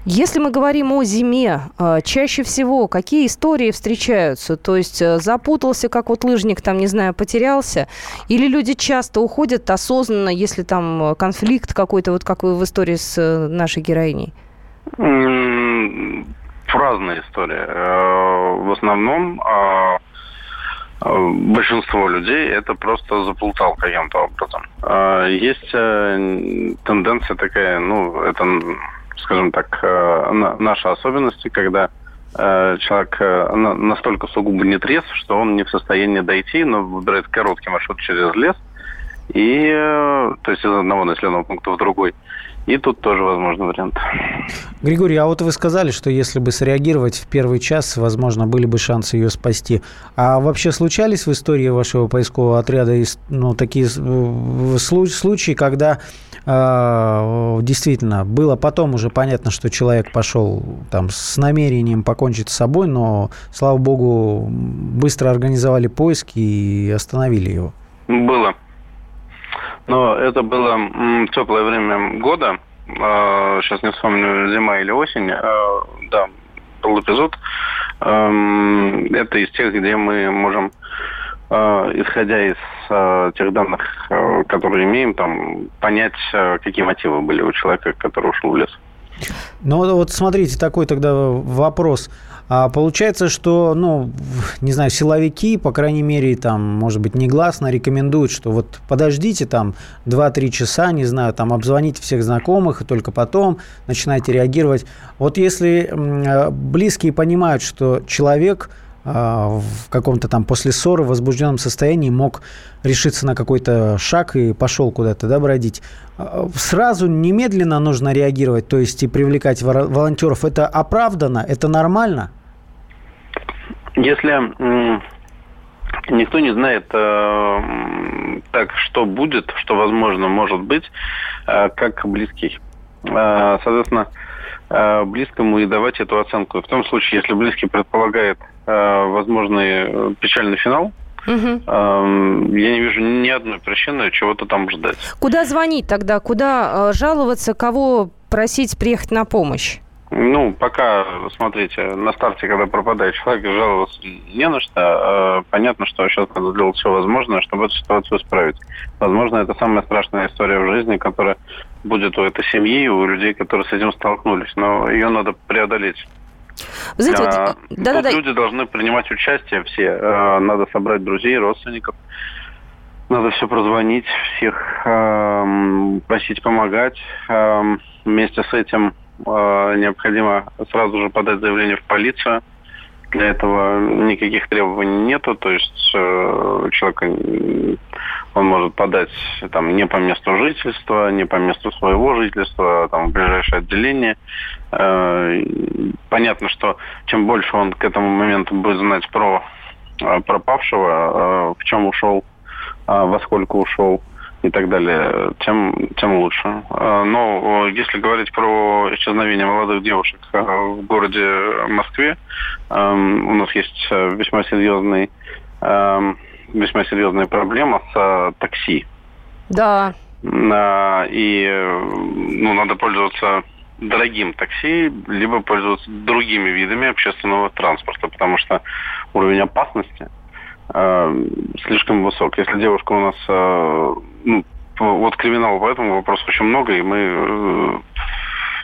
Если мы говорим о зиме, а, чаще всего какие истории встречаются? То есть э, запутался, как вот лыжник, там, не знаю, потерялся? Или люди часто уходят осознанно, если там конфликт какой-то, вот как в истории с э, нашей героиней? Разные истории. Э, в основном а, большинство людей это просто заплутал каким-то образом. А, есть тенденция такая, ну, это скажем так, э, наши особенности, когда э, человек э, настолько сугубо не трезв, что он не в состоянии дойти, но выбирает короткий маршрут через лес, и, то есть из одного населенного пункта в другой. И тут тоже возможный вариант. Григорий, а вот вы сказали, что если бы среагировать в первый час, возможно, были бы шансы ее спасти. А вообще случались в истории вашего поискового отряда ну, такие случаи, когда э, действительно было потом уже понятно, что человек пошел там с намерением покончить с собой, но, слава богу, быстро организовали поиски и остановили его? Было. Но это было теплое время года, э, сейчас не вспомню, зима или осень, э, да, был эпизод. Э, это из тех, где мы можем, э, исходя из э, тех данных, э, которые имеем, там, понять, э, какие мотивы были у человека, который ушел в лес. Ну вот смотрите, такой тогда вопрос. А получается, что, ну, не знаю, силовики, по крайней мере, там, может быть, негласно рекомендуют, что вот подождите там 2-3 часа, не знаю, там, обзвоните всех знакомых, и только потом начинайте реагировать. Вот если близкие понимают, что человек а, в каком-то там после ссоры в возбужденном состоянии мог решиться на какой-то шаг и пошел куда-то да, бродить. А, сразу немедленно нужно реагировать, то есть и привлекать волонтеров. Это оправдано, это нормально? Если никто не знает э, так, что будет, что возможно может быть, э, как близкий. Э, соответственно, э, близкому и давать эту оценку. В том случае, если близкий предполагает Э, возможный э, печальный финал, Угу. Я не вижу ни одной причины чего-то там ждать. Куда звонить тогда? Куда э, жаловаться? Кого просить приехать на помощь? Ну, пока, смотрите, на старте, когда пропадает человек, жаловаться не на что. Понятно, что сейчас надо сделать все возможное, чтобы эту ситуацию исправить. Возможно, это самая страшная история в жизни, которая будет у этой семьи, у людей, которые с этим столкнулись. Но ее надо преодолеть. Вы знаете, вот... А, да, да, да. люди должны принимать участие все. А, надо собрать друзей, родственников. Надо все прозвонить, всех э, просить помогать. Э, вместе с этим э, необходимо сразу же подать заявление в полицию. Для этого никаких требований нету, то есть э, человек он может подать там не по месту жительства, не по месту своего жительства, а там в ближайшее отделение. Э, понятно, что чем больше он к этому моменту будет знать про э, пропавшего, в чем ушел, во сколько ушел и так далее, тем, тем лучше. Но если говорить про исчезновение молодых девушек в городе Москве, у нас есть весьма серьезный весьма серьезная проблема с такси. Да. И ну, надо пользоваться дорогим такси, либо пользоваться другими видами общественного транспорта, потому что уровень опасности э, слишком высок. Если девушка у нас, э, ну, вот криминала по этому вопросу очень много, и мы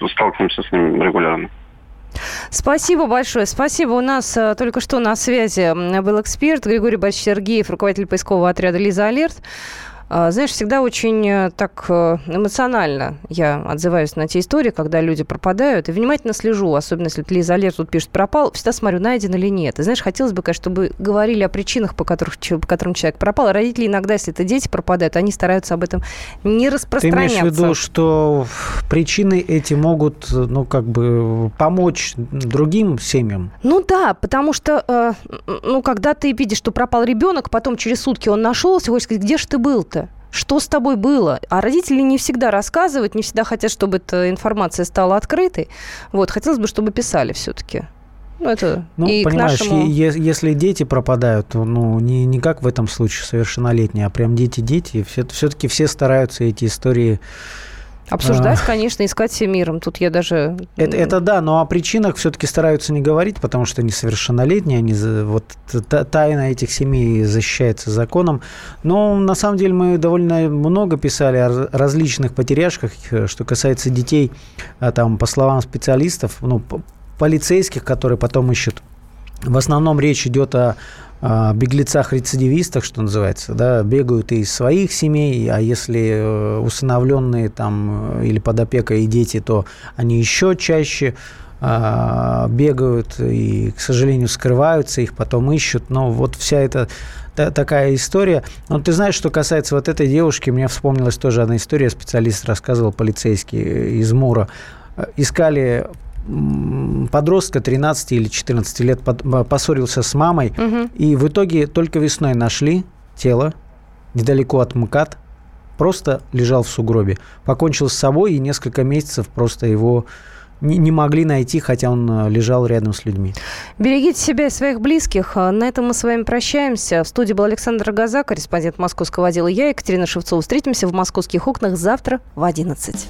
э, сталкиваемся с ним регулярно. Спасибо большое. Спасибо. У нас э, только что на связи был эксперт Григорий Борисович Сергеев, руководитель поискового отряда «Лиза Алерт». А, знаешь, всегда очень э, так э, эмоционально я отзываюсь на те истории, когда люди пропадают, и внимательно слежу, особенно если Лиза Алерт тут пишет «пропал», всегда смотрю, найден или нет. И знаешь, хотелось бы, конечно, чтобы говорили о причинах, по, которых, по которым человек пропал. Родители иногда, если это дети пропадают, они стараются об этом не распространяться. Ты имеешь в виду, что причины эти могут, ну, как бы помочь другим семьям? Ну да, потому что, э, ну, когда ты видишь, что пропал ребенок, потом через сутки он нашелся, хочешь сказать, где же ты был-то? Что с тобой было. А родители не всегда рассказывают, не всегда хотят, чтобы эта информация стала открытой. Вот, хотелось бы, чтобы писали все-таки. Ну, это ну, и понимаешь, нашему... если дети пропадают, то ну, не, не как в этом случае совершеннолетние, а прям дети-дети, все-таки все стараются эти истории Обсуждать, а... конечно, искать всем миром. Тут я даже... Это, это да, но о причинах все-таки стараются не говорить, потому что они совершеннолетние, они вот тайна этих семей защищается законом. Но на самом деле мы довольно много писали о различных потеряшках, э, что касается детей, а там, по словам специалистов, ну, полицейских, которые потом ищут в основном речь идет о беглецах-рецидивистах, что называется, да, бегают из своих семей, а если э, усыновленные там э, или под опекой и дети, то они еще чаще а, бегают и, к сожалению, скрываются, их потом ищут. Но вот вся эта такая история. Но ты знаешь, что касается вот этой девушки, мне вспомнилась тоже одна история, специалист рассказывал, полицейский из Мура. Искали подростка 13 или 14 лет поссорился с мамой, угу. и в итоге только весной нашли тело недалеко от МКАД, просто лежал в сугробе. Покончил с собой и несколько месяцев просто его не, могли найти, хотя он э, лежал рядом с людьми. Берегите себя и своих близких. На этом мы с вами прощаемся. В студии был Александр Газа, корреспондент московского отдела. Я, Екатерина Шевцова. Встретимся в московских окнах завтра в 11.